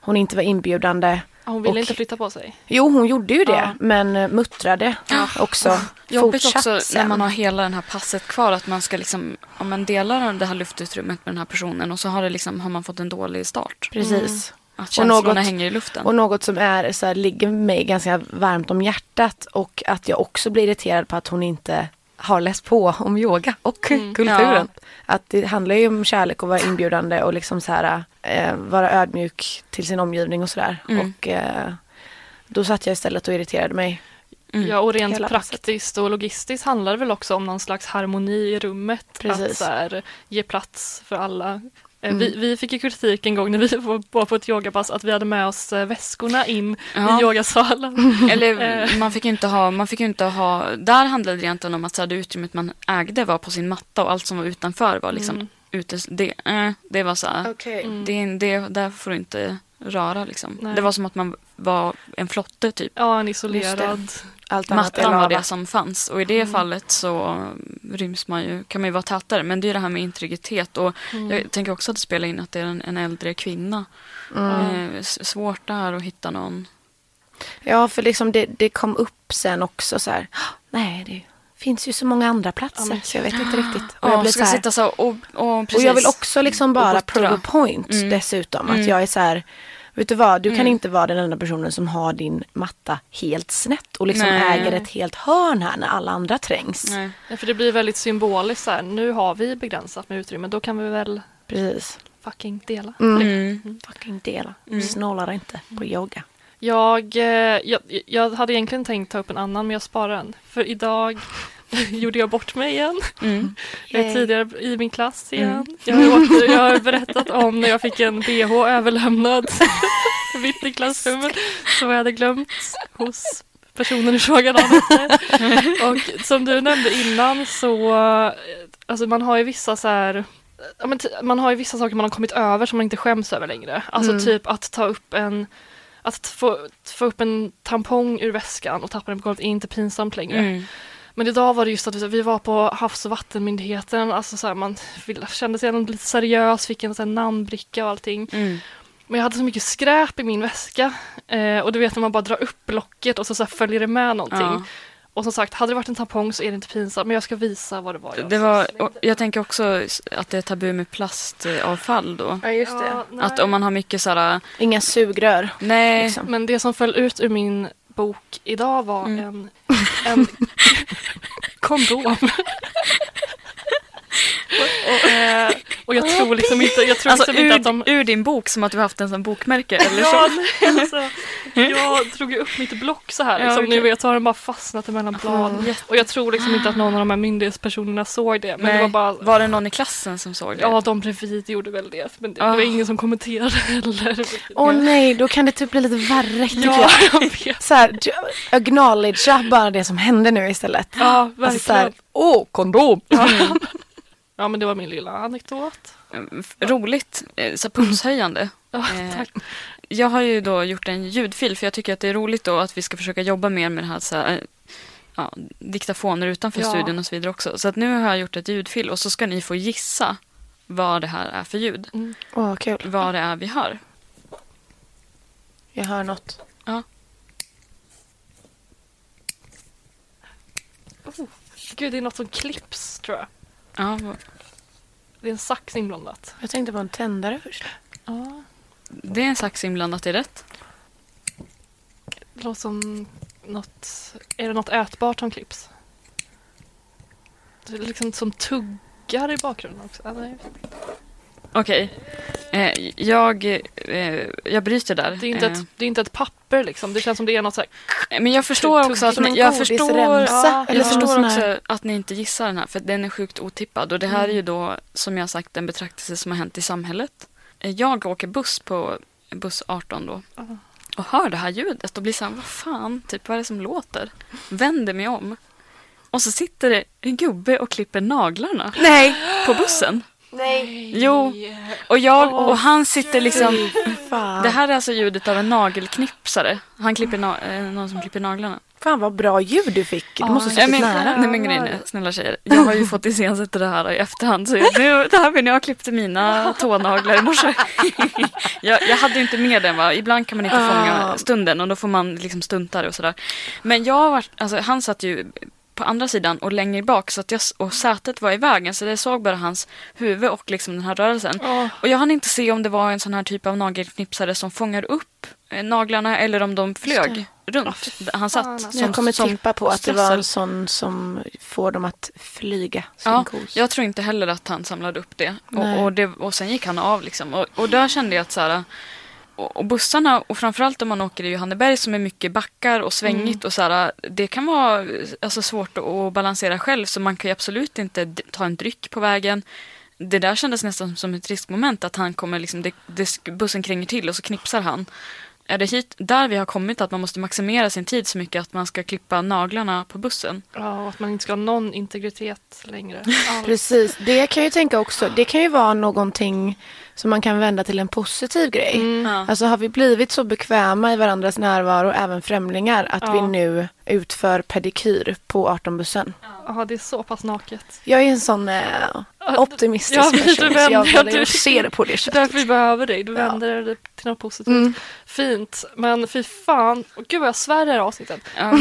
Speaker 3: hon inte var inbjudande.
Speaker 2: Hon ville
Speaker 3: Och-
Speaker 2: inte flytta på sig.
Speaker 3: Jo, hon gjorde ju det.
Speaker 2: Ja.
Speaker 3: Men eh, muttrade också.
Speaker 1: Jobbigt också när
Speaker 3: sen.
Speaker 1: man har hela den här passet kvar att man ska liksom, om man delar det här luftutrymmet med den här personen och så har, det liksom, har man fått en dålig start.
Speaker 3: Precis.
Speaker 1: Att
Speaker 3: Och något-
Speaker 1: hänger i luften.
Speaker 3: Och något som är, så här, ligger mig ganska varmt om hjärtat och att jag också blir irriterad på att hon inte har läst på om yoga och
Speaker 2: Mm.
Speaker 3: kulturen. Att det handlar ju om kärlek och vara inbjudande och liksom så här, eh, vara ödmjuk till sin omgivning och sådär.
Speaker 1: Mm.
Speaker 3: Och eh, då satt jag istället och irriterade mig.
Speaker 1: Mm.
Speaker 2: Ja, och rent
Speaker 3: Hela
Speaker 2: praktiskt och logistiskt handlar det väl också om någon slags harmoni i rummet. Att
Speaker 3: Precis.
Speaker 2: så här, ge plats för alla. Eh,
Speaker 3: Mm.
Speaker 2: Vi, vi fick ju kritik en gång när vi *laughs* var på ett yogapass att vi hade med oss eh, väskorna in
Speaker 1: Ja.
Speaker 2: i yogasalen. *laughs*
Speaker 1: Eller
Speaker 2: Eh.
Speaker 1: man fick ju inte ha, man fick ju inte ha, där handlade det egentligen om att så här, det utrymmet man ägde var på sin matta och allt som var utanför var liksom
Speaker 2: Mm.
Speaker 1: ute, det, det var så här,
Speaker 3: Okej.
Speaker 2: Mm.
Speaker 1: det, det, där får du inte röra liksom.
Speaker 2: Nej.
Speaker 1: Det var som att man var en flotte typ.
Speaker 2: Ja, en isolerad.
Speaker 3: Allt
Speaker 1: Mattan var det som fanns och i det
Speaker 2: Mm.
Speaker 1: fallet så ryms man ju, kan man ju vara tätare. Men det är det här med integritet och
Speaker 2: Mm.
Speaker 1: jag tänker också att det spelar in att det är en, en äldre kvinna.
Speaker 3: Mm.
Speaker 1: Eh, svårt där att hitta någon.
Speaker 3: Ja, för liksom det, det kom upp sen också så här. "Ah, Nej, det finns ju så många andra platser
Speaker 2: Ja,
Speaker 3: så jag vet inte *gasps* riktigt. Och jag
Speaker 1: Ja,
Speaker 3: blir så
Speaker 1: sitta så och, och,
Speaker 3: Och jag vill också liksom bara prove point
Speaker 1: Mm.
Speaker 3: dessutom.
Speaker 1: Mm.
Speaker 3: Att jag är så här, vet du vad, du kan
Speaker 1: Mm.
Speaker 3: inte vara den enda personen som har din matta helt snett och liksom
Speaker 1: Nej.
Speaker 3: äger ett helt hörn här när alla andra trängs.
Speaker 1: Nej.
Speaker 2: Ja, för det blir väldigt symboliskt så här. Nu har vi begränsat med utrymme. Då kan vi väl
Speaker 3: Precis.
Speaker 2: fucking dela.
Speaker 3: Mm.
Speaker 1: Mm.
Speaker 3: Fucking dela.
Speaker 1: Mm.
Speaker 3: Snålar inte på yoga.
Speaker 2: Jag, eh, jag, jag hade egentligen tänkt ta upp en annan men jag sparar den. För idag *laughs* gjorde jag bort mig igen.
Speaker 1: Mm.
Speaker 2: Jag är tidigare i min klass igen.
Speaker 1: Mm.
Speaker 2: Jag, har åkt, jag har berättat om när jag fick en bh överlämnad *laughs* mitt i klassrummet som jag hade glömt hos personen i fråga. Och som du nämnde innan så, eh, alltså man har ju vissa så här man har ju vissa saker man har kommit över som man inte skäms över längre. Alltså
Speaker 3: Mm.
Speaker 2: typ att ta upp en att få, få upp en tampong ur väskan och tappa den på golvet är inte pinsamt längre.
Speaker 1: Mm.
Speaker 2: Men idag var det just att vi- var på Havs och vattenmyndigheten, alltså så här, man kände sig lite seriös, fick en sån här namnbricka och allting.
Speaker 1: Mm.
Speaker 2: Men jag hade så mycket skräp i min väska eh, och du vet när man bara drar upp locket och så, så följer det med någonting.
Speaker 1: Ja.
Speaker 2: Och som sagt, hade det varit en tampong så är det inte pinsamt, men jag ska visa vad det var. jag
Speaker 1: Det var, jag tänker också att det är tabu med plastavfall då.
Speaker 3: Ja, just
Speaker 2: Ja, nej.
Speaker 1: Att om man har mycket såhär,
Speaker 3: Inga sugrör.
Speaker 1: nej,
Speaker 3: Liksom.
Speaker 2: Men det som föll ut ur min bok idag var
Speaker 1: Mm.
Speaker 2: en, en *laughs* kondom. Och, eh, och jag tror liksom inte, jag tror
Speaker 1: alltså
Speaker 2: liksom inte att
Speaker 1: ur,
Speaker 2: de...
Speaker 1: ur din bok som att du har haft den som bokmärke *laughs* eller
Speaker 2: Ja,
Speaker 1: så.
Speaker 2: nej, alltså, jag drog ju upp mitt block så här.
Speaker 1: Ja,
Speaker 2: Liksom,
Speaker 1: okej.
Speaker 2: Ni vet, så har den bara fastnat emellan blad. Och jag tror liksom inte att någon av de här myndighetspersonerna såg det. Men
Speaker 1: Nej.
Speaker 2: det var bara...
Speaker 1: Var det någon i klassen som såg det?
Speaker 2: Ja, de bredvid gjorde väl det. Men det,
Speaker 1: Ah.
Speaker 2: det var ingen som kommenterade *laughs* heller.
Speaker 3: Åh nej, då kan det typ bli lite värre tycker
Speaker 2: ja,
Speaker 3: jag. *laughs*
Speaker 2: jag.
Speaker 3: Så här, acknowledgea bara det som hände nu istället.
Speaker 2: Ja, verkligen.
Speaker 3: Alltså så här, åh, kondom!
Speaker 2: Ja. Ja, men det var min lilla anekdot.
Speaker 1: Mm, Roligt, eh, så pulshöjande.
Speaker 2: Ja,
Speaker 1: Eh,
Speaker 2: tack.
Speaker 1: Jag har ju då gjort en ljudfil för jag tycker att det är roligt då att vi ska försöka jobba mer med det här, så här eh, ja, diktafoner utanför
Speaker 2: Ja.
Speaker 1: studion och så vidare också. Så att nu har jag gjort ett ljudfil och så ska ni få gissa vad det här är för ljud.
Speaker 2: Mm.
Speaker 3: Åh, kul.
Speaker 1: Vad det är vi hör.
Speaker 3: Jag hör något.
Speaker 2: Oh, gud, det är något som klipps tror jag.
Speaker 1: Ja,
Speaker 2: Det är en sax inblandat.
Speaker 3: Jag tänkte på en tändare först.
Speaker 2: Ja.
Speaker 1: det är en sax inblandat i rätt.
Speaker 2: Det låter som något... Är det något ätbart som klipps? Det är liksom som tuggar i bakgrunden också. Ja, nej.
Speaker 1: Okej. Eh, jag, eh, jag bryter där.
Speaker 2: Det, är inte
Speaker 1: Eh,
Speaker 2: ett, det är inte ett papper liksom. Det känns som det är något så här...
Speaker 1: Men jag förstår
Speaker 2: Tugg-
Speaker 1: också att ni, jag förstår, ja, jag förstår också att ni inte gissar den här för den är sjukt otippad och det här är ju då som jag sagt en betraktelse som har hänt i samhället. Jag åker buss på buss 18 då och hör det här ljudet och blir så här, vad fan, typ vad är det som låter? Vänder mig om och så sitter det en gubbe och klipper naglarna
Speaker 3: Nej!
Speaker 1: på bussen.
Speaker 3: Nej!
Speaker 1: Jo. Och jag och han sitter liksom. Det här är alltså ljudet av en nagelknipsare. Han klipper na- eh, någon som klipper naglarna.
Speaker 3: Fan vad bra ljud du fick. Du måste ha suttit nära.
Speaker 1: nej men grejen är, snälla tjejer, jag har ju fått iscensätta det här i efterhand. Så jag, nu, det här var när jag klippte mina tånaglar i morse. *laughs* jag, jag hade ju inte med den va, ibland kan man inte fånga
Speaker 3: Ah.
Speaker 1: stunden och då får man liksom stunta det och sådär. Men jag var, alltså han satt ju på andra sidan och längre bak så att jag, och sätet var i vägen så jag såg bara hans huvud och liksom den här rörelsen.
Speaker 2: Åh,
Speaker 1: Och jag hann inte se om det var en sån här typ av nagelknipsare som fångar upp eh, naglarna eller om de flög runt.
Speaker 2: Fy
Speaker 1: Han satt
Speaker 2: alltså.
Speaker 1: som,
Speaker 3: jag kommer
Speaker 1: som
Speaker 3: tippa på att det var en sån som får dem att flyga.
Speaker 1: Ja,
Speaker 3: kos.
Speaker 1: jag tror inte heller att han samlade upp det. Och, och, det och sen gick han av liksom. Och, och där kände jag att så här, och, och bussarna, och framförallt om man åker i Johanneberg som är mycket backar och svängigt och så här, det kan vara alltså, svårt att, balansera själv så man kan ju absolut inte ta en dryck på vägen. Det där kändes nästan som ett riskmoment att han kommer liksom, det, det, bussen kränger till och så knipsar han. Är det hit där vi har kommit att man måste maximera sin tid så mycket att man ska klippa naglarna på bussen?
Speaker 2: Ja, och att man inte ska ha någon integritet längre. *laughs*
Speaker 3: Precis, det kan jag ju tänka också. Det kan ju vara någonting som man kan vända till en positiv grej.
Speaker 2: Mm.
Speaker 1: Ja.
Speaker 3: Alltså har vi blivit så bekväma i varandras närvaro, även främlingar, att
Speaker 2: Ja.
Speaker 3: vi nu utför pedikyr på 18-bussen.
Speaker 2: Ja, det är så pass naket.
Speaker 3: Jag är en sån eh, optimistisk
Speaker 2: Ja, men du
Speaker 3: person, så
Speaker 2: vänder-
Speaker 3: jag,
Speaker 2: ja, du-
Speaker 3: ser det på det sättet.
Speaker 2: därför vi behöver dig. Du
Speaker 3: Ja.
Speaker 2: vänder det till något positivt.
Speaker 3: Mm.
Speaker 2: Fint. Men fy fan. Och gud vad jag svär i det här avsnittet.
Speaker 1: Ja,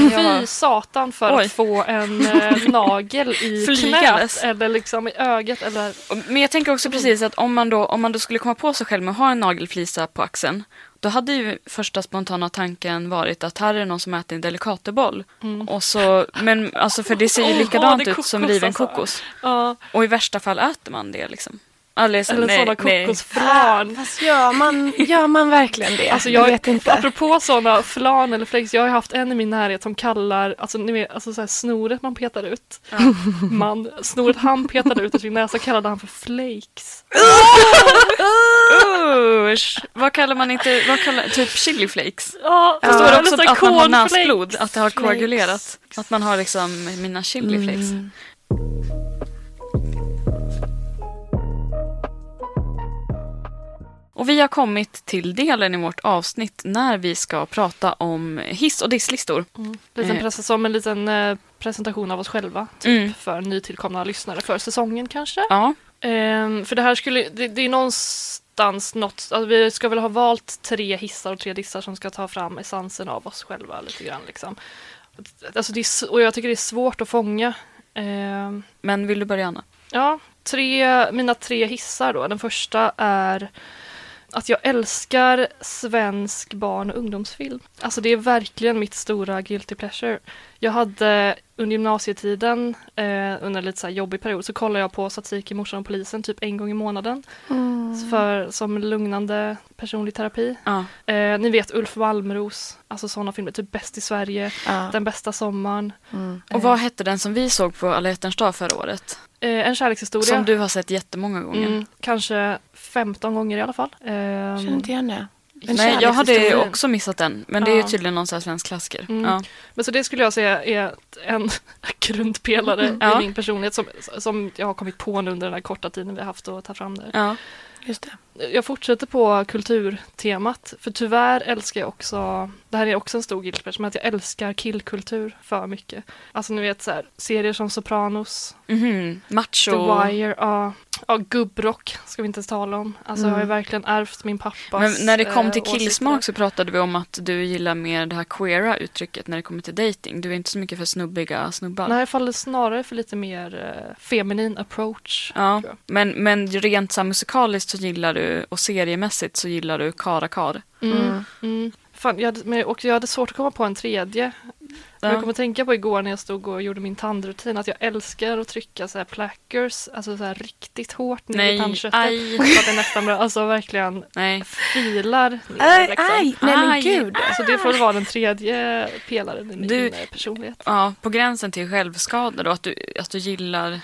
Speaker 2: Fy satan för
Speaker 1: Oj.
Speaker 2: att få en eh, *laughs* nagel i knät eller liksom i ögat eller...
Speaker 1: Men jag tänker också precis att om man, då, om man då skulle komma på sig själv med att ha en nagelflisa på axeln. Då hade ju första spontana tanken varit att här är det någon som äter en delicateboll.
Speaker 2: Mm.
Speaker 1: Och så, men alltså för det ser ju likadant
Speaker 2: är
Speaker 1: ut som
Speaker 2: kokos,
Speaker 1: riven
Speaker 2: alltså.
Speaker 1: kokos.
Speaker 2: Ja,
Speaker 1: Och i värsta fall äter man det liksom. Alltså,
Speaker 2: eller
Speaker 1: nej,
Speaker 2: sådana kokosflan.
Speaker 3: Fast gör man, gör man verkligen det?
Speaker 2: Alltså
Speaker 3: jag
Speaker 2: jag,
Speaker 3: vet inte.
Speaker 2: apropå sådana flan eller flex, jag har haft en i min närhet som kallar, alltså ni vet, alltså så här snoret man petar ut. *laughs* Man, snoret han petade ut ur sin näsa kallade han för flakes.
Speaker 1: Usch! Vad kallar man inte, vad kallar, typ chili flakes?
Speaker 2: Ja,
Speaker 1: Det står
Speaker 2: eller
Speaker 1: också att man har näsblod, att det har
Speaker 3: Flakes.
Speaker 1: koagulerat. Att man har liksom mina chili flakes.
Speaker 3: Mm.
Speaker 1: Och vi har kommit till delen i vårt avsnitt när vi ska prata om hiss och disslistor.
Speaker 2: Mm. Liten
Speaker 1: Eh.
Speaker 2: press, som en liten eh, presentation av oss själva. Typ
Speaker 1: Mm.
Speaker 2: för nytillkomna lyssnare för säsongen kanske.
Speaker 1: Ja,
Speaker 2: Ehm, för det här skulle, det, det är någonstans något, alltså vi ska väl ha valt tre hissar och tre dissar som ska ta fram essensen av oss själva lite grann liksom. Alltså det är, och jag tycker det är svårt att fånga. Ehm,
Speaker 1: men vill du börja Anna?
Speaker 2: Ja, tre, mina tre hissar då. Den första är att jag älskar svensk barn och ungdomsfilm. Alltså det är verkligen mitt stora guilty pleasure. Jag hade under gymnasietiden, eh, under en lite så här jobbig period, så kollade jag på Satsiki, morsan och polisen typ en gång i månaden.
Speaker 3: Mm.
Speaker 2: För, som lugnande personlig terapi.
Speaker 1: Ja.
Speaker 2: Eh, ni vet Ulf Malmros, alltså sådana filmer, typ Bäst i Sverige,
Speaker 3: Ja.
Speaker 2: Den bästa sommaren.
Speaker 3: Mm.
Speaker 1: Och vad hette den som vi såg på Alla hjärtans dag förra året?
Speaker 2: Eh, en kärlekshistoria.
Speaker 1: Som du har sett jättemånga gånger.
Speaker 2: Mm, kanske 15 gånger i alla fall.
Speaker 3: Jag känner inte igen det. En
Speaker 1: Nej, jag hade också missat den. Men det är ju tydligen någon sån svensk klassiker.
Speaker 2: Mm.
Speaker 1: Ja.
Speaker 2: men så det skulle jag säga är en *laughs* grundpelare
Speaker 1: Ja.
Speaker 2: i min personlighet som, som jag har kommit på nu under den här korta tiden vi har haft att ta fram det.
Speaker 1: Ja.
Speaker 3: Just det.
Speaker 2: Jag fortsätter på kulturtemat, för tyvärr älskar jag också, det här är också en stor guilty men att jag älskar killkultur för mycket. Alltså ni vet så här, serier som Sopranos,
Speaker 1: Mhm. Macho.
Speaker 2: The Wire, ja, ja gubbrock ska vi inte ens tala om. Alltså jag har ju
Speaker 3: Mm.
Speaker 2: verkligen ärvt min pappas
Speaker 1: Men när det kom
Speaker 2: eh,
Speaker 1: till
Speaker 2: åsikter.
Speaker 1: killsmak så pratade vi om att du gillar mer det här queera uttrycket när det kommer till dating. Du är inte så mycket för snubbiga snubbar.
Speaker 2: Nej, jag faller snarare för lite mer eh, feminin approach.
Speaker 1: Ja, men, men rent så musikaliskt så gillar du och seriemässigt så gillar du Kara Kar.
Speaker 2: jag. Mm.
Speaker 3: Mm.
Speaker 2: Mm. Fan, jag hade, och jag hade svårt att komma på en tredje. Men Jag
Speaker 1: Ja.
Speaker 2: kom att tänka på igår när jag stod och gjorde min tandrutin att jag älskar att trycka så här plackers, alltså så här riktigt hårt ner i tandköttet.
Speaker 1: aj. *laughs*
Speaker 2: Så att det nästan blir, alltså verkligen
Speaker 1: Nej.
Speaker 2: filar ner.
Speaker 3: Aj,
Speaker 2: liksom.
Speaker 3: aj, nej men
Speaker 1: Aj.
Speaker 3: gud.
Speaker 2: Så det får vara den tredje pelaren i min
Speaker 1: Du-
Speaker 2: personlighet.
Speaker 1: Ja, på gränsen till självskada då, att du, att du gillar...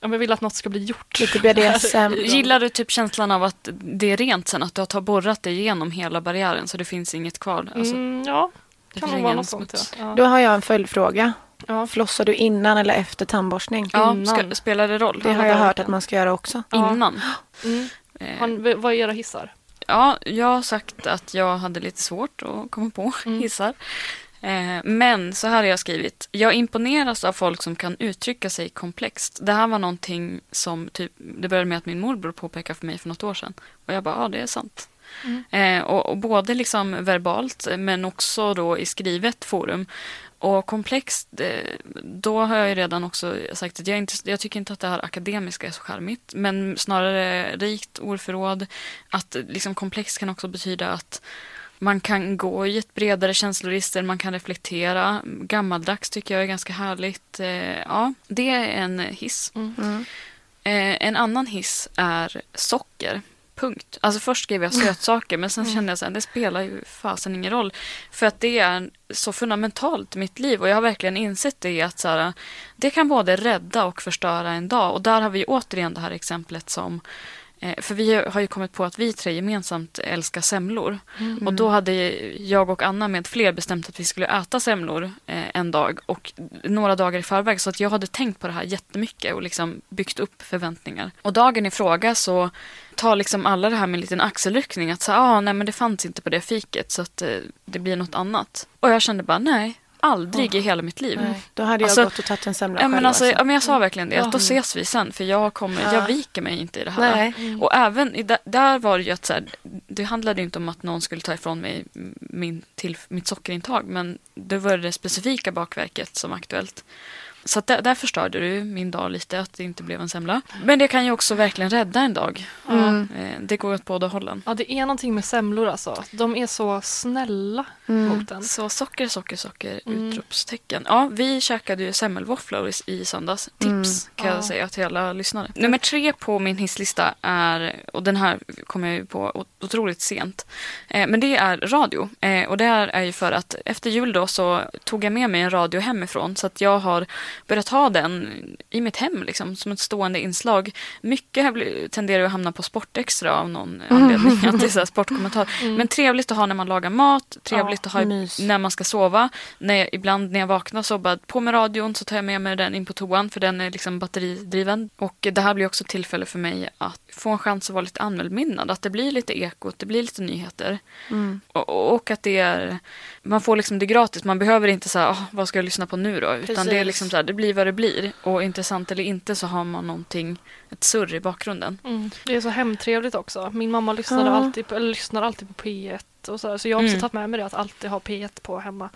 Speaker 2: Om jag vill att något ska bli gjort.
Speaker 3: Lite BDSM. *laughs*
Speaker 1: Gillar du typ känslan av att det är rent sen, att du har borrat dig igenom hela barriären så det finns inget kvar? Alltså,
Speaker 2: mm, ja,
Speaker 1: det
Speaker 2: kan vara något sånt. Ja.
Speaker 3: Då har jag en följdfråga.
Speaker 2: Ja.
Speaker 3: Flossar du innan eller efter tandborstning?
Speaker 1: Ja,
Speaker 2: Innan.
Speaker 1: ska, spelar det roll?
Speaker 3: Det har jag hört att man ska göra också.
Speaker 2: Ja.
Speaker 1: Innan?
Speaker 2: Mm.
Speaker 1: Eh,
Speaker 2: Har, vad är era hissar?
Speaker 1: Ja, jag har sagt att jag hade lite svårt att komma på
Speaker 2: Mm.
Speaker 1: hissar. Eh, men så här har jag skrivit. Jag imponeras av folk som kan uttrycka sig komplext. Det här var någonting som typ, det började med att min morbror påpekade för mig för något år sedan. Och jag bara, ja det är sant.
Speaker 2: Mm.
Speaker 1: Eh, och, och både liksom verbalt men också då i skrivet forum. Och komplext, eh, då har jag ju redan också sagt att jag, inte, jag tycker inte att det här akademiska är så charmigt. Men snarare rikt ordförråd. Att liksom komplext kan också betyda att man kan gå i ett bredare känsloregister, man kan reflektera. Gammaldags tycker jag är ganska härligt. Eh, ja, det är en hiss.
Speaker 2: Mm.
Speaker 3: Mm.
Speaker 1: Eh, en annan hiss är socker. Punkt. Alltså först skrev jag sötsaker men sen
Speaker 2: Mm.
Speaker 1: kände jag att det spelar ju fasen ingen roll. För att det är så fundamentalt i mitt liv och jag har verkligen insett det att så här, det kan både rädda och förstöra en dag. Och där har vi återigen det här exemplet som eh, för vi har ju kommit på att vi tre gemensamt älskar semlor.
Speaker 2: Mm.
Speaker 1: Och då hade jag och Anna med fler bestämt att vi skulle äta semlor eh, en dag och några dagar i förväg. Så att jag hade tänkt på det här jättemycket och liksom byggt upp förväntningar. Och dagen i fråga så tar liksom alla det här med en liten axelryckning. Att säga, ah, nej men det fanns inte på det fiket så att eh, det blir något annat. Och jag kände bara, nej, aldrig i hela mitt liv.
Speaker 3: Nej, då hade jag
Speaker 1: Alltså,
Speaker 3: gått och tagit en semla
Speaker 1: Ja,
Speaker 3: själv.
Speaker 1: men, alltså, ja, men jag sa verkligen det,
Speaker 2: Ja.
Speaker 1: att då ses vi sen för jag, kommer,
Speaker 3: Ja.
Speaker 1: jag viker mig inte i det här.
Speaker 3: Nej.
Speaker 2: Mm.
Speaker 1: Och även i, där, var det ju att så här, det handlade inte om att någon skulle ta ifrån mig min, till, mitt sockerintag men det var det specifika bakverket som var aktuellt. Så att där, där förstörde du min dag lite, att det inte blev en semla. Men det kan ju också verkligen rädda en dag.
Speaker 3: Mm.
Speaker 1: Eh, det går åt båda hållen.
Speaker 2: Ja, det är någonting med semlor alltså. De är så snälla
Speaker 3: Mm.
Speaker 2: mot en.
Speaker 1: Så socker, socker, socker,
Speaker 2: Mm.
Speaker 1: utropstecken. Ja, vi käkade ju semmelvåfflor i, i söndags. Tips
Speaker 3: Mm.
Speaker 1: kan jag
Speaker 2: Ja.
Speaker 1: säga till alla lyssnare. Nummer tre på min hisslista är, och den här kommer jag ju på ot- otroligt sent, eh, men det är radio. Eh, och det här är ju för att efter jul då så tog jag med mig en radio hemifrån så att jag har börjat ha den i mitt hem liksom, som ett stående inslag. Mycket här tenderar att hamna på Sportextra av någon anledning, att det är så sportkommentar. *laughs* Men trevligt att ha när man lagar mat, trevligt
Speaker 3: Ja,
Speaker 1: att ha
Speaker 3: mys.
Speaker 1: när man ska sova. När jag, ibland när jag vaknar så bara på med radion så tar jag med mig den in på toan för den är liksom batteridriven. Och det här blir också tillfälle för mig att få en chans att vara lite anmälminnad. Att det blir lite ekot, det blir lite nyheter.
Speaker 3: Mm.
Speaker 1: Och, och att det är, man får liksom det gratis. Man behöver inte säga "Åh, vad ska jag lyssna på nu då? Utan det är
Speaker 3: Precis.
Speaker 1: liksom så här, det blir vad det blir. Och intressant eller inte så har man någonting, ett surr i bakgrunden.
Speaker 2: Mm. Det är så hemtrevligt också. Min mamma lyssnade
Speaker 3: Ja.
Speaker 2: alltid på, eller lyssnar alltid på P1 och så, här, så jag har också
Speaker 1: Mm.
Speaker 2: tagit med mig det att alltid ha P1 på hemma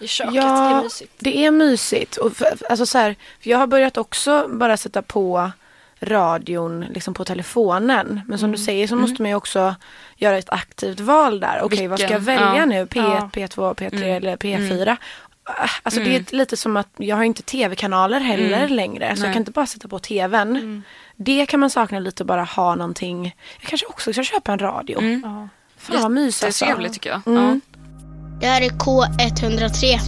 Speaker 2: i köket.
Speaker 3: Ja,
Speaker 2: det är mysigt.
Speaker 3: Det är mysigt. Och för, alltså så här, för jag har börjat också bara sätta på radion liksom på telefonen. Men som du säger så måste man ju också göra ett aktivt val där. Okej, vad ska jag välja
Speaker 1: Ja.
Speaker 3: nu? P1,
Speaker 2: Ja.
Speaker 3: P2, P3
Speaker 1: Mm.
Speaker 3: eller P4? Ah, Alltså det
Speaker 1: Mm.
Speaker 3: är lite som att jag har inte tv-kanaler heller
Speaker 1: Mm.
Speaker 3: längre. Så
Speaker 1: Nej.
Speaker 3: jag kan inte bara sätta på tvn.
Speaker 2: Mm.
Speaker 3: Det kan man sakna lite att bara ha någonting. Jag kanske också ska köpa en radio.
Speaker 1: Mm.
Speaker 2: Ja.
Speaker 3: Fan vad mys
Speaker 1: Det är
Speaker 3: alltså.
Speaker 1: trevligt tycker jag.
Speaker 3: Mm.
Speaker 4: Det här är K103.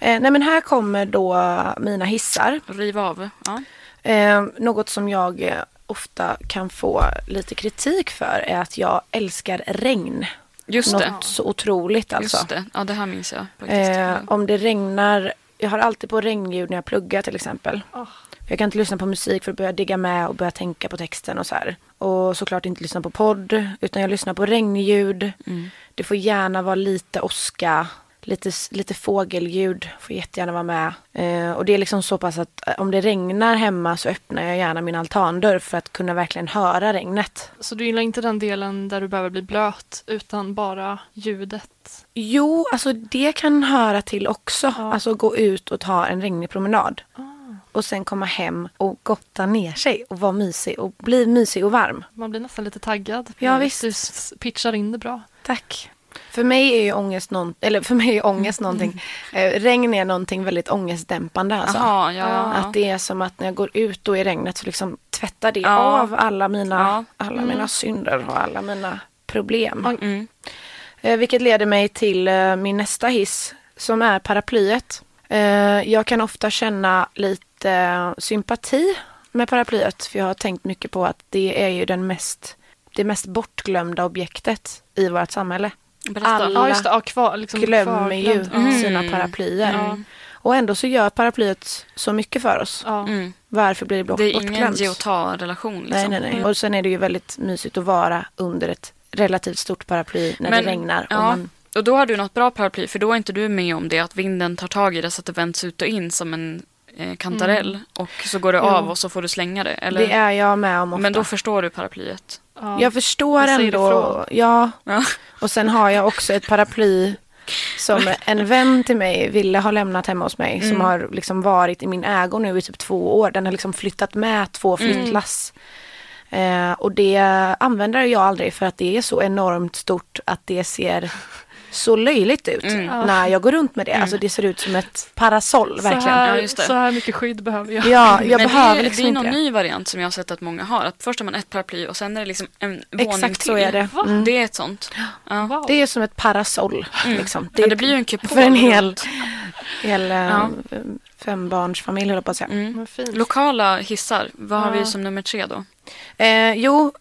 Speaker 3: Eh, nej men här kommer då mina hissar.
Speaker 1: Ja. Riv av. Ja.
Speaker 3: Eh, något som jag eh, ofta kan få lite kritik för är att jag älskar regn.
Speaker 1: Just
Speaker 3: Något
Speaker 1: det.
Speaker 3: så otroligt alltså.
Speaker 1: Just det. Ja, det här minns jag.
Speaker 3: Eh, om det regnar, jag har alltid på regnljud när jag pluggar till exempel.
Speaker 2: Ah.
Speaker 3: Jag kan inte lyssna på musik för att börja digga med och börja tänka på texten och så här. Och såklart inte lyssna på podd, utan jag lyssnar på regnljud.
Speaker 1: Mm.
Speaker 3: Det får gärna vara lite åska, lite, lite fågelljud, får jättegärna vara med. Eh, och det är liksom så pass att eh, om det regnar hemma så öppnar jag gärna min altandörr för att kunna verkligen höra regnet.
Speaker 2: Så du gillar inte den delen där du behöver bli blöt utan bara ljudet?
Speaker 3: Jo, alltså det kan höra till också.
Speaker 2: Ja.
Speaker 3: Alltså gå ut och ta en regnig promenad.
Speaker 2: Ah.
Speaker 3: Och sen komma hem och gotta ner sig och vara mysig och bli mysig och varm.
Speaker 2: Man blir nästan lite taggad.
Speaker 3: Ja, visst.
Speaker 2: Du pitchar in det bra.
Speaker 3: Tack. För mig är ju ångest, någon, eller för mig är ångest någonting, eh, regn är någonting väldigt ångestdämpande alltså.
Speaker 1: Jaha, ja.
Speaker 3: Att det är som att när jag går ut då i regnet så liksom tvättar det
Speaker 1: Ja.
Speaker 3: av alla mina,
Speaker 1: Ja.
Speaker 3: alla mina synder och alla mina problem.
Speaker 1: Mm.
Speaker 3: Eh, vilket leder mig till eh, min nästa hiss som är paraplyet. Eh, jag kan ofta känna lite sympati med paraplyet för jag har tänkt mycket på att det är ju den mest, det mest bortglömda objektet i vårt samhälle.
Speaker 1: Berätta.
Speaker 3: Alla
Speaker 2: Ja, just det. Ja, kvar, liksom
Speaker 3: glömmer ju
Speaker 2: kvarglömt.
Speaker 1: Mm.
Speaker 3: sina paraplyer.
Speaker 2: Ja.
Speaker 3: Och ändå så gör paraplyet så mycket för oss.
Speaker 1: Mm.
Speaker 3: Varför blir det bort,
Speaker 1: Det är ingen
Speaker 3: bortglömt?
Speaker 1: ge och ta-relation. Liksom.
Speaker 3: Nej, nej, nej. Och sen är det ju väldigt mysigt att vara under ett relativt stort paraply när
Speaker 1: Men-
Speaker 3: det regnar.
Speaker 1: ja.
Speaker 3: Och man,
Speaker 1: Och då har du något bra paraply, för då är inte du med om det att vinden tar tag i det så att det vänds ut och in som en eh, kantarell. Och så går det
Speaker 3: Jo.
Speaker 1: av och så får du slänga det. Eller?
Speaker 3: det är jag med om ofta.
Speaker 1: Men då förstår du paraplyet.
Speaker 2: Ja.
Speaker 3: Jag förstår
Speaker 2: Jag
Speaker 3: ändå.
Speaker 2: ifrån.
Speaker 3: Ja.
Speaker 1: Ja.
Speaker 3: Och sen har jag också ett paraply som en vän till mig ville ha lämnat hemma hos mig. Som
Speaker 1: Mm.
Speaker 3: har liksom varit i min ägo nu i typ två år. Den har liksom flyttat med två
Speaker 1: Mm.
Speaker 3: flyttlass. Eh, och det använder jag aldrig för att det är så enormt stort att det ser så löjligt ut
Speaker 1: Mm.
Speaker 3: när jag går runt med det. Alltså det ser ut som ett parasoll
Speaker 2: så,
Speaker 3: verkligen.
Speaker 2: här,
Speaker 1: Ja, just det.
Speaker 2: så här mycket skydd behöver jag.
Speaker 3: Ja, jag
Speaker 1: Men
Speaker 3: behöver
Speaker 1: det är,
Speaker 3: liksom
Speaker 1: det är någon
Speaker 3: det.
Speaker 1: ny variant som jag har sett att många har. Att först har man ett paraply och sen är det liksom en våning
Speaker 3: Exakt så
Speaker 1: till.
Speaker 3: är det. Mm.
Speaker 1: Det är ett sånt. Ja.
Speaker 2: Wow.
Speaker 3: Det är som ett parasoll. Liksom.
Speaker 1: Det, ja, det blir ju en kupol.
Speaker 3: för en hel, hel eh,
Speaker 1: Ja.
Speaker 3: fembarnsfamilj höll jag på att säga.
Speaker 1: Mm. Lokala hissar, vad har vi som nummer tre då?
Speaker 3: Eh, jo,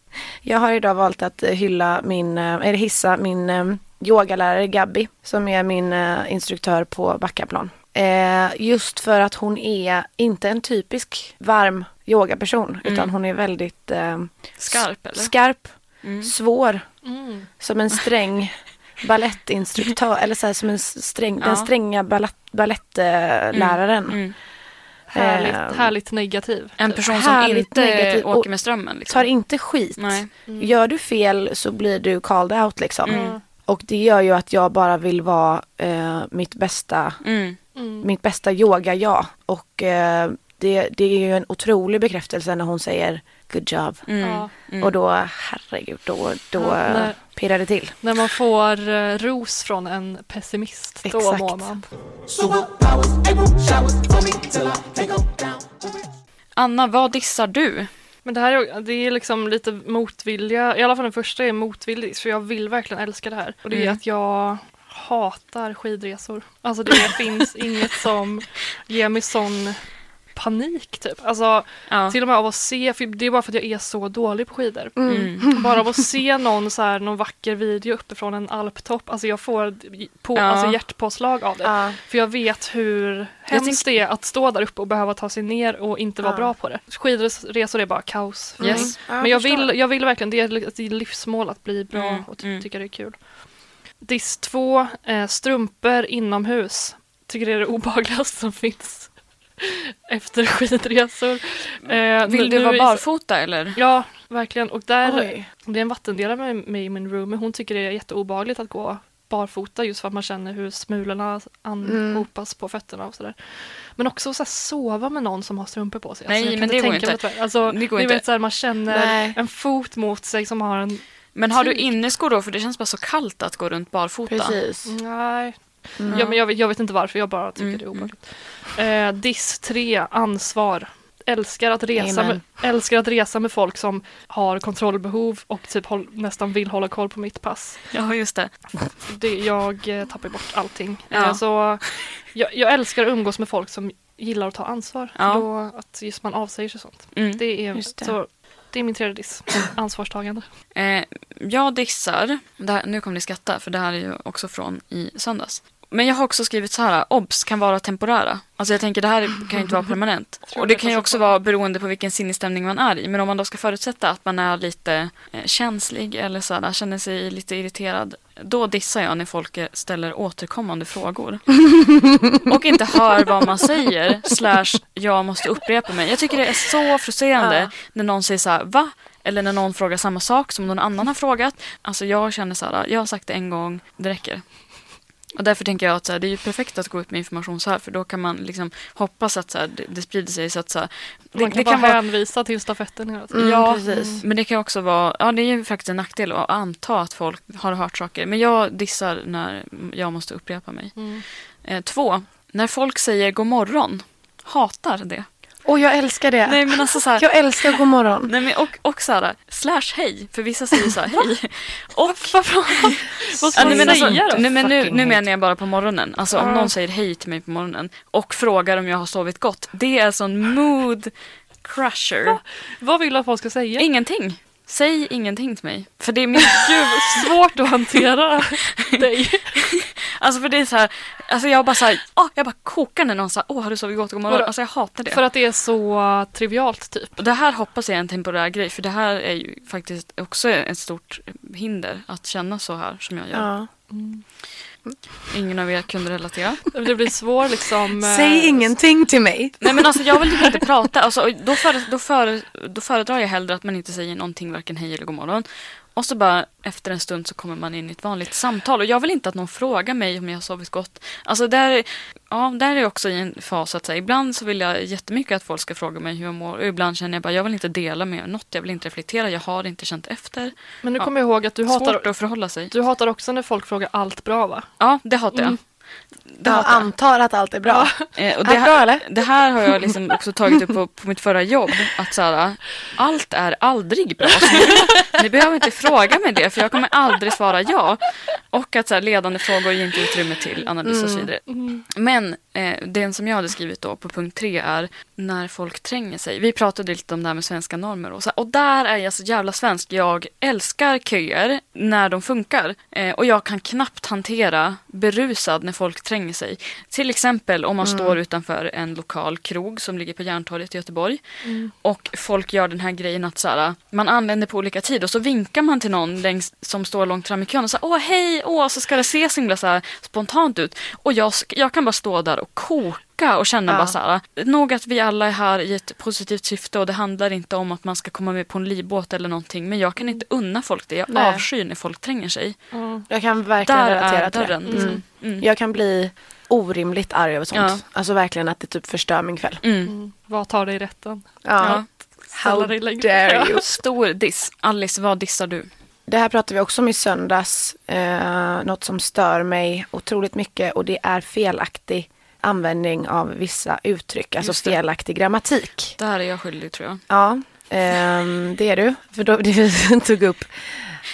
Speaker 3: jag har idag valt att hylla min, eh, eller hissa min eh, yogalärare Gabby som är min eh, instruktör på Backaplan. Eh, just för att hon är inte en typisk varm yogaperson
Speaker 1: Mm.
Speaker 3: utan hon är väldigt eh,
Speaker 1: Skarp eller?
Speaker 3: skarp,
Speaker 1: Mm.
Speaker 3: svår,
Speaker 2: Mm.
Speaker 3: som en sträng *laughs* balettinstruktör eller så här, som en sträng,
Speaker 1: Ja.
Speaker 3: den stränga ballett, balettläraren.
Speaker 1: Mm.
Speaker 2: Härligt,
Speaker 3: Eh,
Speaker 2: härligt negativ.
Speaker 1: En person som
Speaker 3: Härligt
Speaker 1: inte
Speaker 3: negativ och
Speaker 1: åker med strömmen. Liksom.
Speaker 3: Tar inte skit.
Speaker 1: Nej.
Speaker 3: Gör du fel så blir du called out liksom.
Speaker 1: Mm.
Speaker 3: Och det gör ju att jag bara vill vara eh, mitt bästa,
Speaker 1: Mm.
Speaker 2: Mm.
Speaker 3: mitt bästa yoga-jag. Och eh, det, det är ju en otrolig bekräftelse när hon säger good job.
Speaker 1: Mm. Mm.
Speaker 3: Och då, herregud, då, då
Speaker 2: Ja, när-
Speaker 3: pirrar det till.
Speaker 2: När man får eh, ros från en pessimist, då
Speaker 3: Exakt.
Speaker 2: mår man.
Speaker 1: Anna, vad dissar du?
Speaker 2: Men det här är, det är liksom lite motvilja, i alla fall den första är motvillig, för jag vill verkligen älska det här. Och det är
Speaker 1: Mm.
Speaker 2: att jag hatar skidresor. Alltså det *laughs* finns inget som ger mig sån panik typ. Alltså
Speaker 1: Ja.
Speaker 2: till och med av att se, för det är bara för att jag är så dålig på skidor.
Speaker 1: Mm. *laughs*
Speaker 2: Bara av att se någon, så här, någon vacker video uppifrån en alptopp, alltså jag får på,
Speaker 1: Ja.
Speaker 2: alltså hjärtpåslag av det.
Speaker 3: Ja.
Speaker 2: För jag vet hur hemskt det är att stå där uppe och behöva ta sig ner och inte vara
Speaker 3: Ja.
Speaker 2: bra på det. Skidresor är bara kaos för
Speaker 1: Yes.
Speaker 2: mig.
Speaker 3: Ja,
Speaker 2: Men jag vill, jag vill verkligen, det är ett livsmål att bli bra
Speaker 1: Mm,
Speaker 2: och ty-
Speaker 1: mm.
Speaker 2: tycka det är kul. Diss 2, eh, strumpor inomhus. Tycker det är det obehagligaste som finns. *laughs* Efter skidresor. Eh,
Speaker 1: Vill
Speaker 2: nu-
Speaker 1: du vara barfota eller?
Speaker 2: Ja, verkligen. Och där,
Speaker 3: Oj.
Speaker 2: det är en vattendelare med mig i min room, men hon tycker det är jätteobehagligt att gå barfota just för att man känner hur smulorna anhopas på fötterna och sådär. Men också så här, sova med någon som har strumpor på sig.
Speaker 1: Nej,
Speaker 2: jag kan
Speaker 1: men det går inte.
Speaker 2: Alltså,
Speaker 1: Det går
Speaker 2: ni
Speaker 1: inte.
Speaker 2: vet så här, man känner
Speaker 3: Nej.
Speaker 2: en fot mot sig som har en...
Speaker 1: Men har du inneskor då? För det känns bara så kallt att gå runt barfota.
Speaker 3: Precis.
Speaker 2: Nej,
Speaker 3: Mm.
Speaker 2: ja, men jag, vet- jag vet inte varför, jag bara tycker
Speaker 1: Mm,
Speaker 2: det är obehagligt. Eh, diss 3, ansvar. Älskar att, resa med, älskar att resa med folk som har kontrollbehov och typ håll, nästan vill hålla koll på mitt pass.
Speaker 1: Ja, just det.
Speaker 2: Det, jag eh, tappar bort allting.
Speaker 1: Ja.
Speaker 2: Eh, så jag, jag älskar att umgås med folk som gillar att ta ansvar.
Speaker 1: Ja.
Speaker 2: För då att just man avsäger sig sånt.
Speaker 1: Mm.
Speaker 2: Det är,
Speaker 3: Just det.
Speaker 2: Så, det är min tredje diss. Ansvarstagande.
Speaker 1: Eh, jag dissar, det här, nu kommer ni skratta för det här är ju också från i söndags. Men jag har också skrivit så här, obs kan vara temporära. Alltså jag tänker det här kan ju inte vara permanent. Och det kan ju också vara beroende på vilken sinnesstämning man är i. Men om man då ska förutsätta att man är lite eh, känslig eller så här, känner sig lite irriterad. Då dissar jag när folk eh, ställer återkommande frågor. *laughs* och inte hör vad man säger, slash jag måste upprepa mig. Jag tycker det är så frustrerande när någon säger så här, va? Eller när någon frågar samma sak som någon annan har frågat. Alltså jag känner så här, jag har sagt det en gång, det räcker. Och därför tänker jag att så här, det är ju perfekt att gå ut med information så här för då kan man liksom hoppas att så här, det, det sprider sig så att så här, det,
Speaker 2: Man kan
Speaker 1: det
Speaker 2: bara
Speaker 1: kan vara,
Speaker 2: hänvisa till stafetten hela tiden.
Speaker 3: Mm,
Speaker 1: Ja,
Speaker 3: precis.
Speaker 1: men det kan också vara, ja det är ju faktiskt en nackdel att anta att folk har hört saker. Men jag dissar när jag måste upprepa mig.
Speaker 2: Mm.
Speaker 1: Eh, två, när folk säger god morgon, hatar det.
Speaker 3: Och jag älskar det.
Speaker 1: Nej men alltså så här,
Speaker 3: Jag älskar god morgon.
Speaker 1: Nej, men och, och så här, slash hej, för vissa säger så här hej. Och
Speaker 2: Vad ska *laughs*
Speaker 1: Ja,
Speaker 2: man
Speaker 1: nej, men alltså,
Speaker 2: säga då?
Speaker 1: nej, men nu, nu menar jag bara på morgonen. Alltså om någon säger hej till mig på morgonen och frågar om jag har sovit gott. Det är sån mood crusher.
Speaker 2: Vad vill du att folk ska säga?
Speaker 1: Ingenting. Säg ingenting till mig. För det är min,
Speaker 2: Gud, svårt att hantera *laughs* dig. *laughs*
Speaker 1: alltså för det är så här, alltså jag bara så här, åh, jag bara kokar när någon säger åh har du sovit gott, god morgon.
Speaker 2: Vadå?
Speaker 1: Alltså jag hatar det.
Speaker 2: För att det är så trivialt typ.
Speaker 1: Det här hoppas jag är en temporär grej, för det här är ju faktiskt också ett stort hinder att känna så här som jag gör.
Speaker 3: Ja.
Speaker 1: Ingen av er kunde relatera.
Speaker 2: Det blir svår liksom. eh,
Speaker 3: Säg ingenting till mig.
Speaker 1: Nej men alltså jag vill typ inte prata. Alltså, då, före, då, före, då föredrar jag hellre att man inte säger någonting, varken hej eller god morgon. Och så bara efter en stund så kommer man in i ett vanligt samtal. Och jag vill inte att någon frågar mig om jag har sovit gott. Alltså där, ja, där är jag också i en fas att säga. Ibland så vill jag jättemycket att folk ska fråga mig hur jag mår. Och ibland känner jag bara jag vill inte dela med något. Jag vill inte reflektera. Jag har inte känt efter.
Speaker 2: Men nu
Speaker 1: Ja.
Speaker 2: kommer jag ihåg att du
Speaker 1: Svårt
Speaker 2: hatar,
Speaker 1: att förhålla sig.
Speaker 2: du hatar också när folk frågar allt bra va?
Speaker 1: Ja, det hatar jag.
Speaker 2: Mm.
Speaker 3: Jag antar att allt är bra. *laughs*
Speaker 1: Eh, och det,
Speaker 3: det bra
Speaker 1: här,
Speaker 3: eller?
Speaker 1: det här har jag liksom också tagit upp på, på mitt förra jobb. Att så här, allt är aldrig bra. Så ni, ni behöver inte fråga mig det för jag kommer aldrig svara ja. Och att så här, ledande frågor ger inte utrymme till analys och så vidare.
Speaker 2: Mm.
Speaker 1: Men eh, den som jag hade skrivit då på punkt tre är när folk tränger sig. Vi pratade lite om det här med svenska normer och, så, och där är jag så jävla svensk. Jag älskar köer när de funkar eh, och jag kan knappt hantera berusad när folk tränger sig. Till exempel om man står utanför en lokal krog som ligger på Järntorget i Göteborg
Speaker 2: Mm.
Speaker 1: och folk gör den här grejen att så här, man anländer på olika tid och så vinkar man till någon längs, som står långt fram i kön och så åh hej, åh, så ska det se så himla så här spontant ut. Och jag, jag kan bara stå där och koka och känna
Speaker 3: Ja.
Speaker 1: bara så här, nog att vi alla är här i ett positivt syfte och det handlar inte om att man ska komma med på en livbåt eller någonting, men jag kan inte unna folk det. Jag
Speaker 3: Nej.
Speaker 1: avskyr när folk tränger sig.
Speaker 2: Ja.
Speaker 3: Jag kan verkligen
Speaker 1: Där
Speaker 3: relatera
Speaker 1: är
Speaker 3: till det.
Speaker 1: dörren.
Speaker 3: Mm.
Speaker 1: Liksom. Mm.
Speaker 3: Jag kan bli orimligt arg över sånt.
Speaker 1: Ja.
Speaker 3: Alltså verkligen att det typ förstör min kväll.
Speaker 1: Mm.
Speaker 2: Mm. Vad tar dig i rätten?
Speaker 3: Ja. How dare you. *laughs*
Speaker 1: Stor diss. Alice, vad dissar du?
Speaker 3: Det här pratade vi också om i söndags. Eh, något som stör mig otroligt mycket och det är felaktig användning av vissa uttryck. Alltså
Speaker 1: det.
Speaker 3: felaktig grammatik.
Speaker 1: Där är jag skyldig tror jag.
Speaker 3: Ja, ehm, det är du. För då, det vi *laughs* tog upp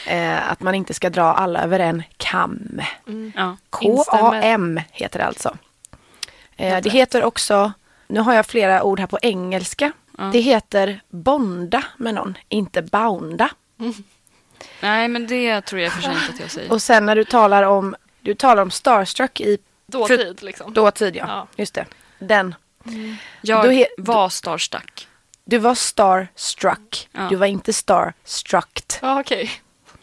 Speaker 3: eh, att man inte ska dra alla över en Kam.
Speaker 2: Mm.
Speaker 1: Ja.
Speaker 3: K-A-M heter det alltså. Eh, det heter också, nu har jag flera ord här på engelska.
Speaker 1: Ja.
Speaker 3: Det heter bonda med någon, inte bounda.
Speaker 1: Nej, men det tror jag för sig inte att jag säger.
Speaker 3: Och sen när du talar om, du talar om starstruck i
Speaker 2: Dåtid liksom.
Speaker 3: dåtid ja.
Speaker 2: Ja.
Speaker 3: Just det. Den.
Speaker 1: Jag
Speaker 3: Då he-
Speaker 1: var starstruck.
Speaker 3: Du var starstruck.
Speaker 1: Ja.
Speaker 3: Du var inte starstruckt.
Speaker 2: Ja, okej.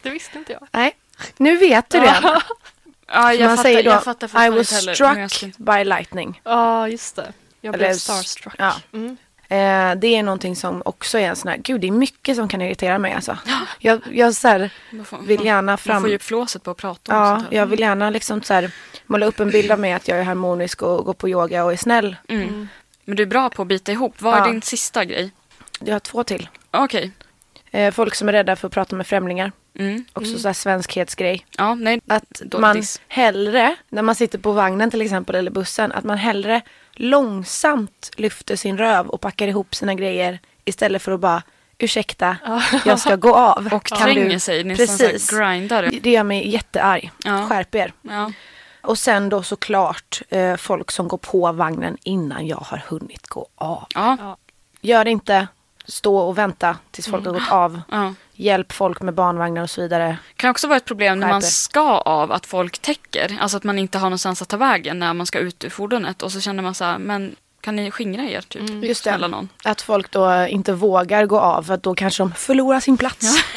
Speaker 2: Det visste inte jag.
Speaker 3: Nej, nu vet du det.
Speaker 2: Ja, *laughs*
Speaker 1: Ja, jag
Speaker 3: Man
Speaker 1: fattar,
Speaker 3: säger då,
Speaker 1: jag fattar
Speaker 3: I was
Speaker 1: heller. jag
Speaker 3: struck
Speaker 1: ska-
Speaker 3: by lightning.
Speaker 2: ja just det. Jag blev
Speaker 3: Eller
Speaker 2: starstruck.
Speaker 3: ja.
Speaker 2: Mm.
Speaker 3: Eh, det är någonting som också är en sån här, gud det är mycket som kan irritera mig alltså. Jag, jag så här,
Speaker 1: Man
Speaker 3: vill gärna
Speaker 1: man
Speaker 3: fram...
Speaker 1: får ju flåset på att prata om
Speaker 3: Ja,
Speaker 1: sånt här.
Speaker 3: jag vill gärna liksom så här, måla upp en bild av mig att jag är harmonisk och går på yoga och är snäll.
Speaker 1: Mm. Men du är bra på att bita ihop. Vad är
Speaker 3: Ja.
Speaker 1: din sista grej?
Speaker 3: Jag har två till.
Speaker 1: Okej.
Speaker 3: Eh, folk som är rädda för att prata med främlingar.
Speaker 1: Mm.
Speaker 3: Också så här svenskhetsgrej.
Speaker 1: Ja, nej.
Speaker 3: Att man hellre, när man sitter på vagnen till exempel eller bussen, att man hellre långsamt lyfter sin röv och packar ihop sina grejer istället för att bara ursäkta, jag ska gå av. *laughs*
Speaker 1: Och
Speaker 3: Kan
Speaker 1: tränger
Speaker 3: du-
Speaker 1: sig, nästan
Speaker 3: Precis.
Speaker 1: grindar.
Speaker 3: Det gör mig jättearg.
Speaker 1: Ja.
Speaker 3: Skärp er.
Speaker 1: Ja.
Speaker 3: Och sen då såklart eh, folk som går på vagnen innan jag har hunnit gå av.
Speaker 1: Ja.
Speaker 3: Gör inte, stå och vänta tills folk har gått av.
Speaker 1: ja.
Speaker 3: Hjälp folk med barnvagnar och så vidare.
Speaker 1: kan också vara ett problem när man ska av att folk täcker. Alltså att man inte har någonstans att ta vägen när man ska ut ur fordonet. Och så känner man så här, men kan ni skingra er typ?
Speaker 3: Just det.
Speaker 1: Någon.
Speaker 3: Att folk då inte vågar gå av för att då kanske de förlorar sin plats. *laughs*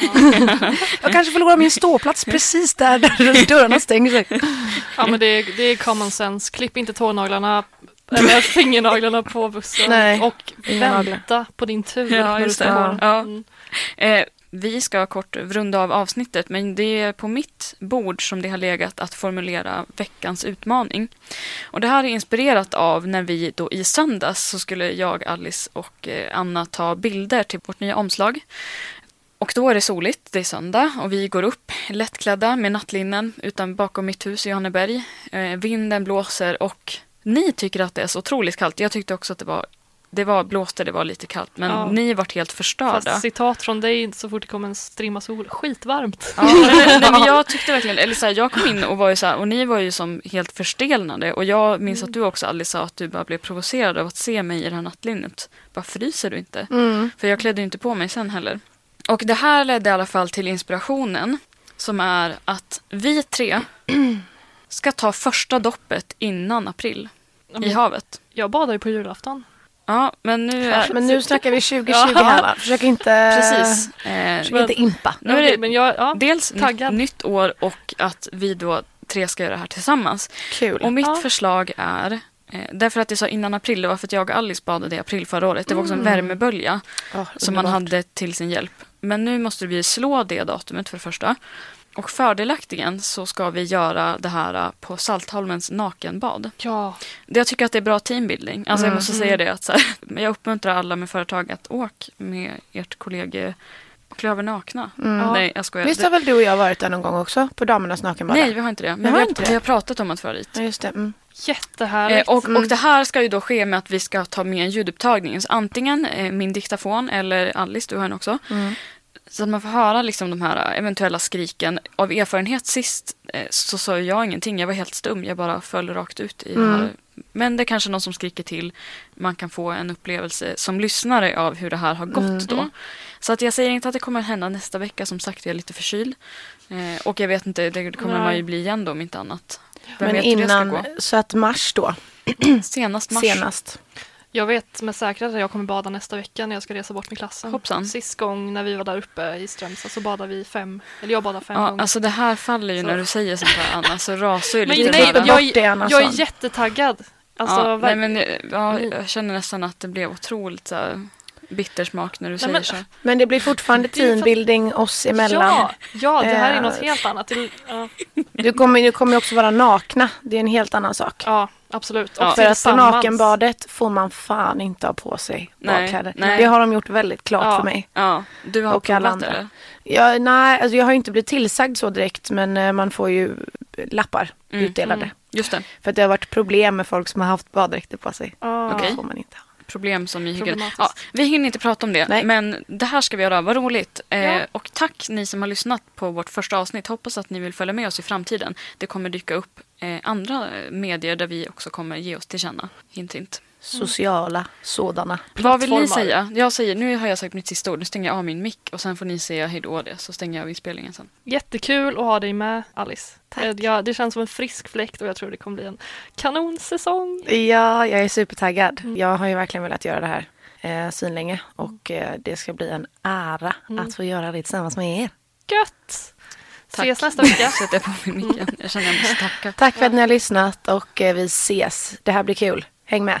Speaker 3: jag kanske förlorar min ståplats precis där, där dörrarna stänger sig.
Speaker 2: Ja men det är, det är common sense. Klipp inte tånaglarna eller *laughs* fingernaglarna på bussen.
Speaker 3: Nej,
Speaker 2: och vänta på din tur.
Speaker 1: Ja, just det. Ja.
Speaker 2: Mm.
Speaker 1: Eh, vi ska kort runda av avsnittet, men det är på mitt bord som det har legat att formulera veckans utmaning. Och det här är inspirerat av när vi då i söndags så skulle jag, Alice och eh, Anna ta bilder till vårt nya omslag. Och då är det soligt, det är söndag och vi går upp lättklädda med nattlinnen utan bakom mitt hus i Johanneberg. Eh, vinden blåser och ni tycker att det är så otroligt kallt. Jag tyckte också att det var, det var blåste, det var lite kallt, men
Speaker 2: Ja.
Speaker 1: ni vart helt förstörda.
Speaker 2: Fast citat från dig så fort det kommer en strimma sol. Skitvarmt.
Speaker 1: Ja, men, *laughs* nej, men jag tyckte verkligen, eller så här, jag kom in och var ju så här, och ni var ju som helt förstelnade. Och jag minns att du också Alice sa att du bara blev provocerad av att se mig i det här nattlinnet. Bara fryser du inte?
Speaker 3: Mm.
Speaker 1: För jag klädde ju inte på mig sen heller. Och det här ledde i alla fall till inspirationen. Som är att vi tre ska ta första doppet innan april i havet.
Speaker 2: Jag badar ju på julafton.
Speaker 1: Ja, men nu är...
Speaker 3: Men nu snackar vi 2020
Speaker 2: Ja.
Speaker 3: här va? Försök inte,
Speaker 1: Precis. Eh,
Speaker 3: försök inte impa.
Speaker 1: Nu är det
Speaker 2: men jag, ja.
Speaker 1: dels
Speaker 2: taggad.
Speaker 1: nytt år och att vi då tre ska göra det här tillsammans.
Speaker 3: Kul.
Speaker 1: Och mitt
Speaker 2: Ja.
Speaker 1: förslag är, eh, därför att jag sa innan april, det var för att jag och Alice badade i april förra året. Det var också en värmebölja
Speaker 3: Ja,
Speaker 1: som man hade till sin hjälp. Men nu måste vi slå det datumet för det första. Och fördelaktigen så ska vi göra det här eh, på Saltholmens nakenbad.
Speaker 2: Ja,
Speaker 1: Jag tycker att det är bra teambuilding. Alltså jag
Speaker 3: Mm.
Speaker 1: måste säga det att så här, *laughs* jag uppmuntrar alla med företag att åk med ert kollega och klä över nakna.
Speaker 3: Mm.
Speaker 1: Nej, jag skojar.
Speaker 3: Visst har väl du och jag varit där någon gång också? På damernas nakenbad?
Speaker 1: Nej, vi har inte det. Men
Speaker 3: har
Speaker 1: vi har,
Speaker 3: inte det?
Speaker 1: vi har pratat om att föra dit.
Speaker 3: Ja, just det. Mm.
Speaker 1: Eh,
Speaker 2: jättehärligt.
Speaker 1: och,
Speaker 3: Mm.
Speaker 1: och det här ska ju då ske med att vi ska ta med en ljudupptagning. Så antingen eh, min diktafon eller Alice, du har en också.
Speaker 3: Mm.
Speaker 1: Så att man får höra liksom de här eventuella skriken. Av erfarenhet sist eh, så sa jag ingenting. Jag var helt stum. Jag bara föll rakt ut i
Speaker 3: Mm.
Speaker 1: det här. Men det är kanske någon som skriker till. Man kan få en upplevelse som lyssnare av hur det här har gått
Speaker 3: Mm.
Speaker 1: då. Så att jag säger inte att det kommer hända nästa vecka. Som sagt, jag är lite förkyld. Eh, och jag vet inte, det kommer
Speaker 2: Nej.
Speaker 1: man ju bli igen då om inte annat. Vem
Speaker 3: Men innan, så att mars då, *clears throat*
Speaker 1: Senast mars.
Speaker 3: senast.
Speaker 2: Jag vet med säkerhet att jag kommer bada nästa vecka när jag ska resa bort med klassen.
Speaker 1: Hoppsan.
Speaker 2: Sist gång när vi var där uppe i Strömstad så badade vi fem, eller jag badade fem
Speaker 1: Ja,
Speaker 2: gånger.
Speaker 1: alltså det här faller ju
Speaker 2: Så.
Speaker 1: när du säger sånt här Anna, så rasar ju
Speaker 2: Men
Speaker 1: lite
Speaker 2: nej, jag,
Speaker 3: Anna,
Speaker 2: jag är
Speaker 3: sån.
Speaker 2: jättetaggad. Alltså,
Speaker 1: ja, nej, men, ja,
Speaker 2: Mm.
Speaker 1: jag känner nästan att det blev otroligt så här, bittersmak när du säger
Speaker 2: men-
Speaker 1: så.
Speaker 3: Men det blir fortfarande *laughs*
Speaker 2: Det
Speaker 3: teambuilding oss emellan.
Speaker 2: Ja, ja, det här är
Speaker 3: Eh,
Speaker 2: något helt annat. Det- Ja,
Speaker 3: Du kommer ju kommer också vara nakna. Det är en helt annan sak.
Speaker 2: ja absolut.
Speaker 1: Ja.
Speaker 2: Och
Speaker 3: För att på nakenbadet får man fan inte ha på sig
Speaker 1: Nej,
Speaker 3: badkläder.
Speaker 1: nej.
Speaker 3: Det har de gjort väldigt klart
Speaker 2: Ja.
Speaker 3: för mig.
Speaker 1: Ja, du har
Speaker 3: Och alla
Speaker 1: provat
Speaker 3: andra.
Speaker 1: eller?
Speaker 3: Jag, nej, alltså jag har ju inte blivit tillsagd så direkt men eh, man får ju lappar
Speaker 1: Mm.
Speaker 3: utdelade.
Speaker 2: Mm.
Speaker 1: Just det.
Speaker 3: För att det har varit problem med folk som har haft baddräkter på sig.
Speaker 2: Ja.
Speaker 1: Okej.
Speaker 3: Det får man inte ha.
Speaker 1: Problem som i hygien. Ja, vi hinner inte prata om det,
Speaker 3: Nej.
Speaker 1: men det här ska vi göra. Vad roligt. Eh,
Speaker 2: Ja.
Speaker 1: och tack ni som har lyssnat på vårt första avsnitt. Hoppas att ni vill följa med oss i framtiden. Det kommer dyka upp eh, andra medier där vi också kommer ge oss till känna. Hint, hint.
Speaker 3: Sociala sådana.
Speaker 1: Vad vill ni säga? Jag säger, nu har jag sagt mitt sista ord. Nu stänger jag av min mick och sen får ni säga hej då det. Så stänger jag av inspelningen sen.
Speaker 2: Jättekul att ha dig med Alice.
Speaker 3: Tack.
Speaker 2: Eh, Ja, det känns som en frisk fläkt och jag tror det kommer bli en kanonsäsong.
Speaker 3: Ja, jag är supertaggad.
Speaker 2: Mm.
Speaker 3: Jag har ju verkligen velat göra det här eh, synlänge och eh, det ska bli en ära
Speaker 2: Mm.
Speaker 3: att få göra det tillsammans med er.
Speaker 2: Gött!
Speaker 1: Tack.
Speaker 2: Ses nästa vecka. *laughs*
Speaker 1: Sätter jag på igen. Jag känner måste tacka.
Speaker 3: Tack för att ni har lyssnat och eh, vi ses. Det här blir kul. Häng med.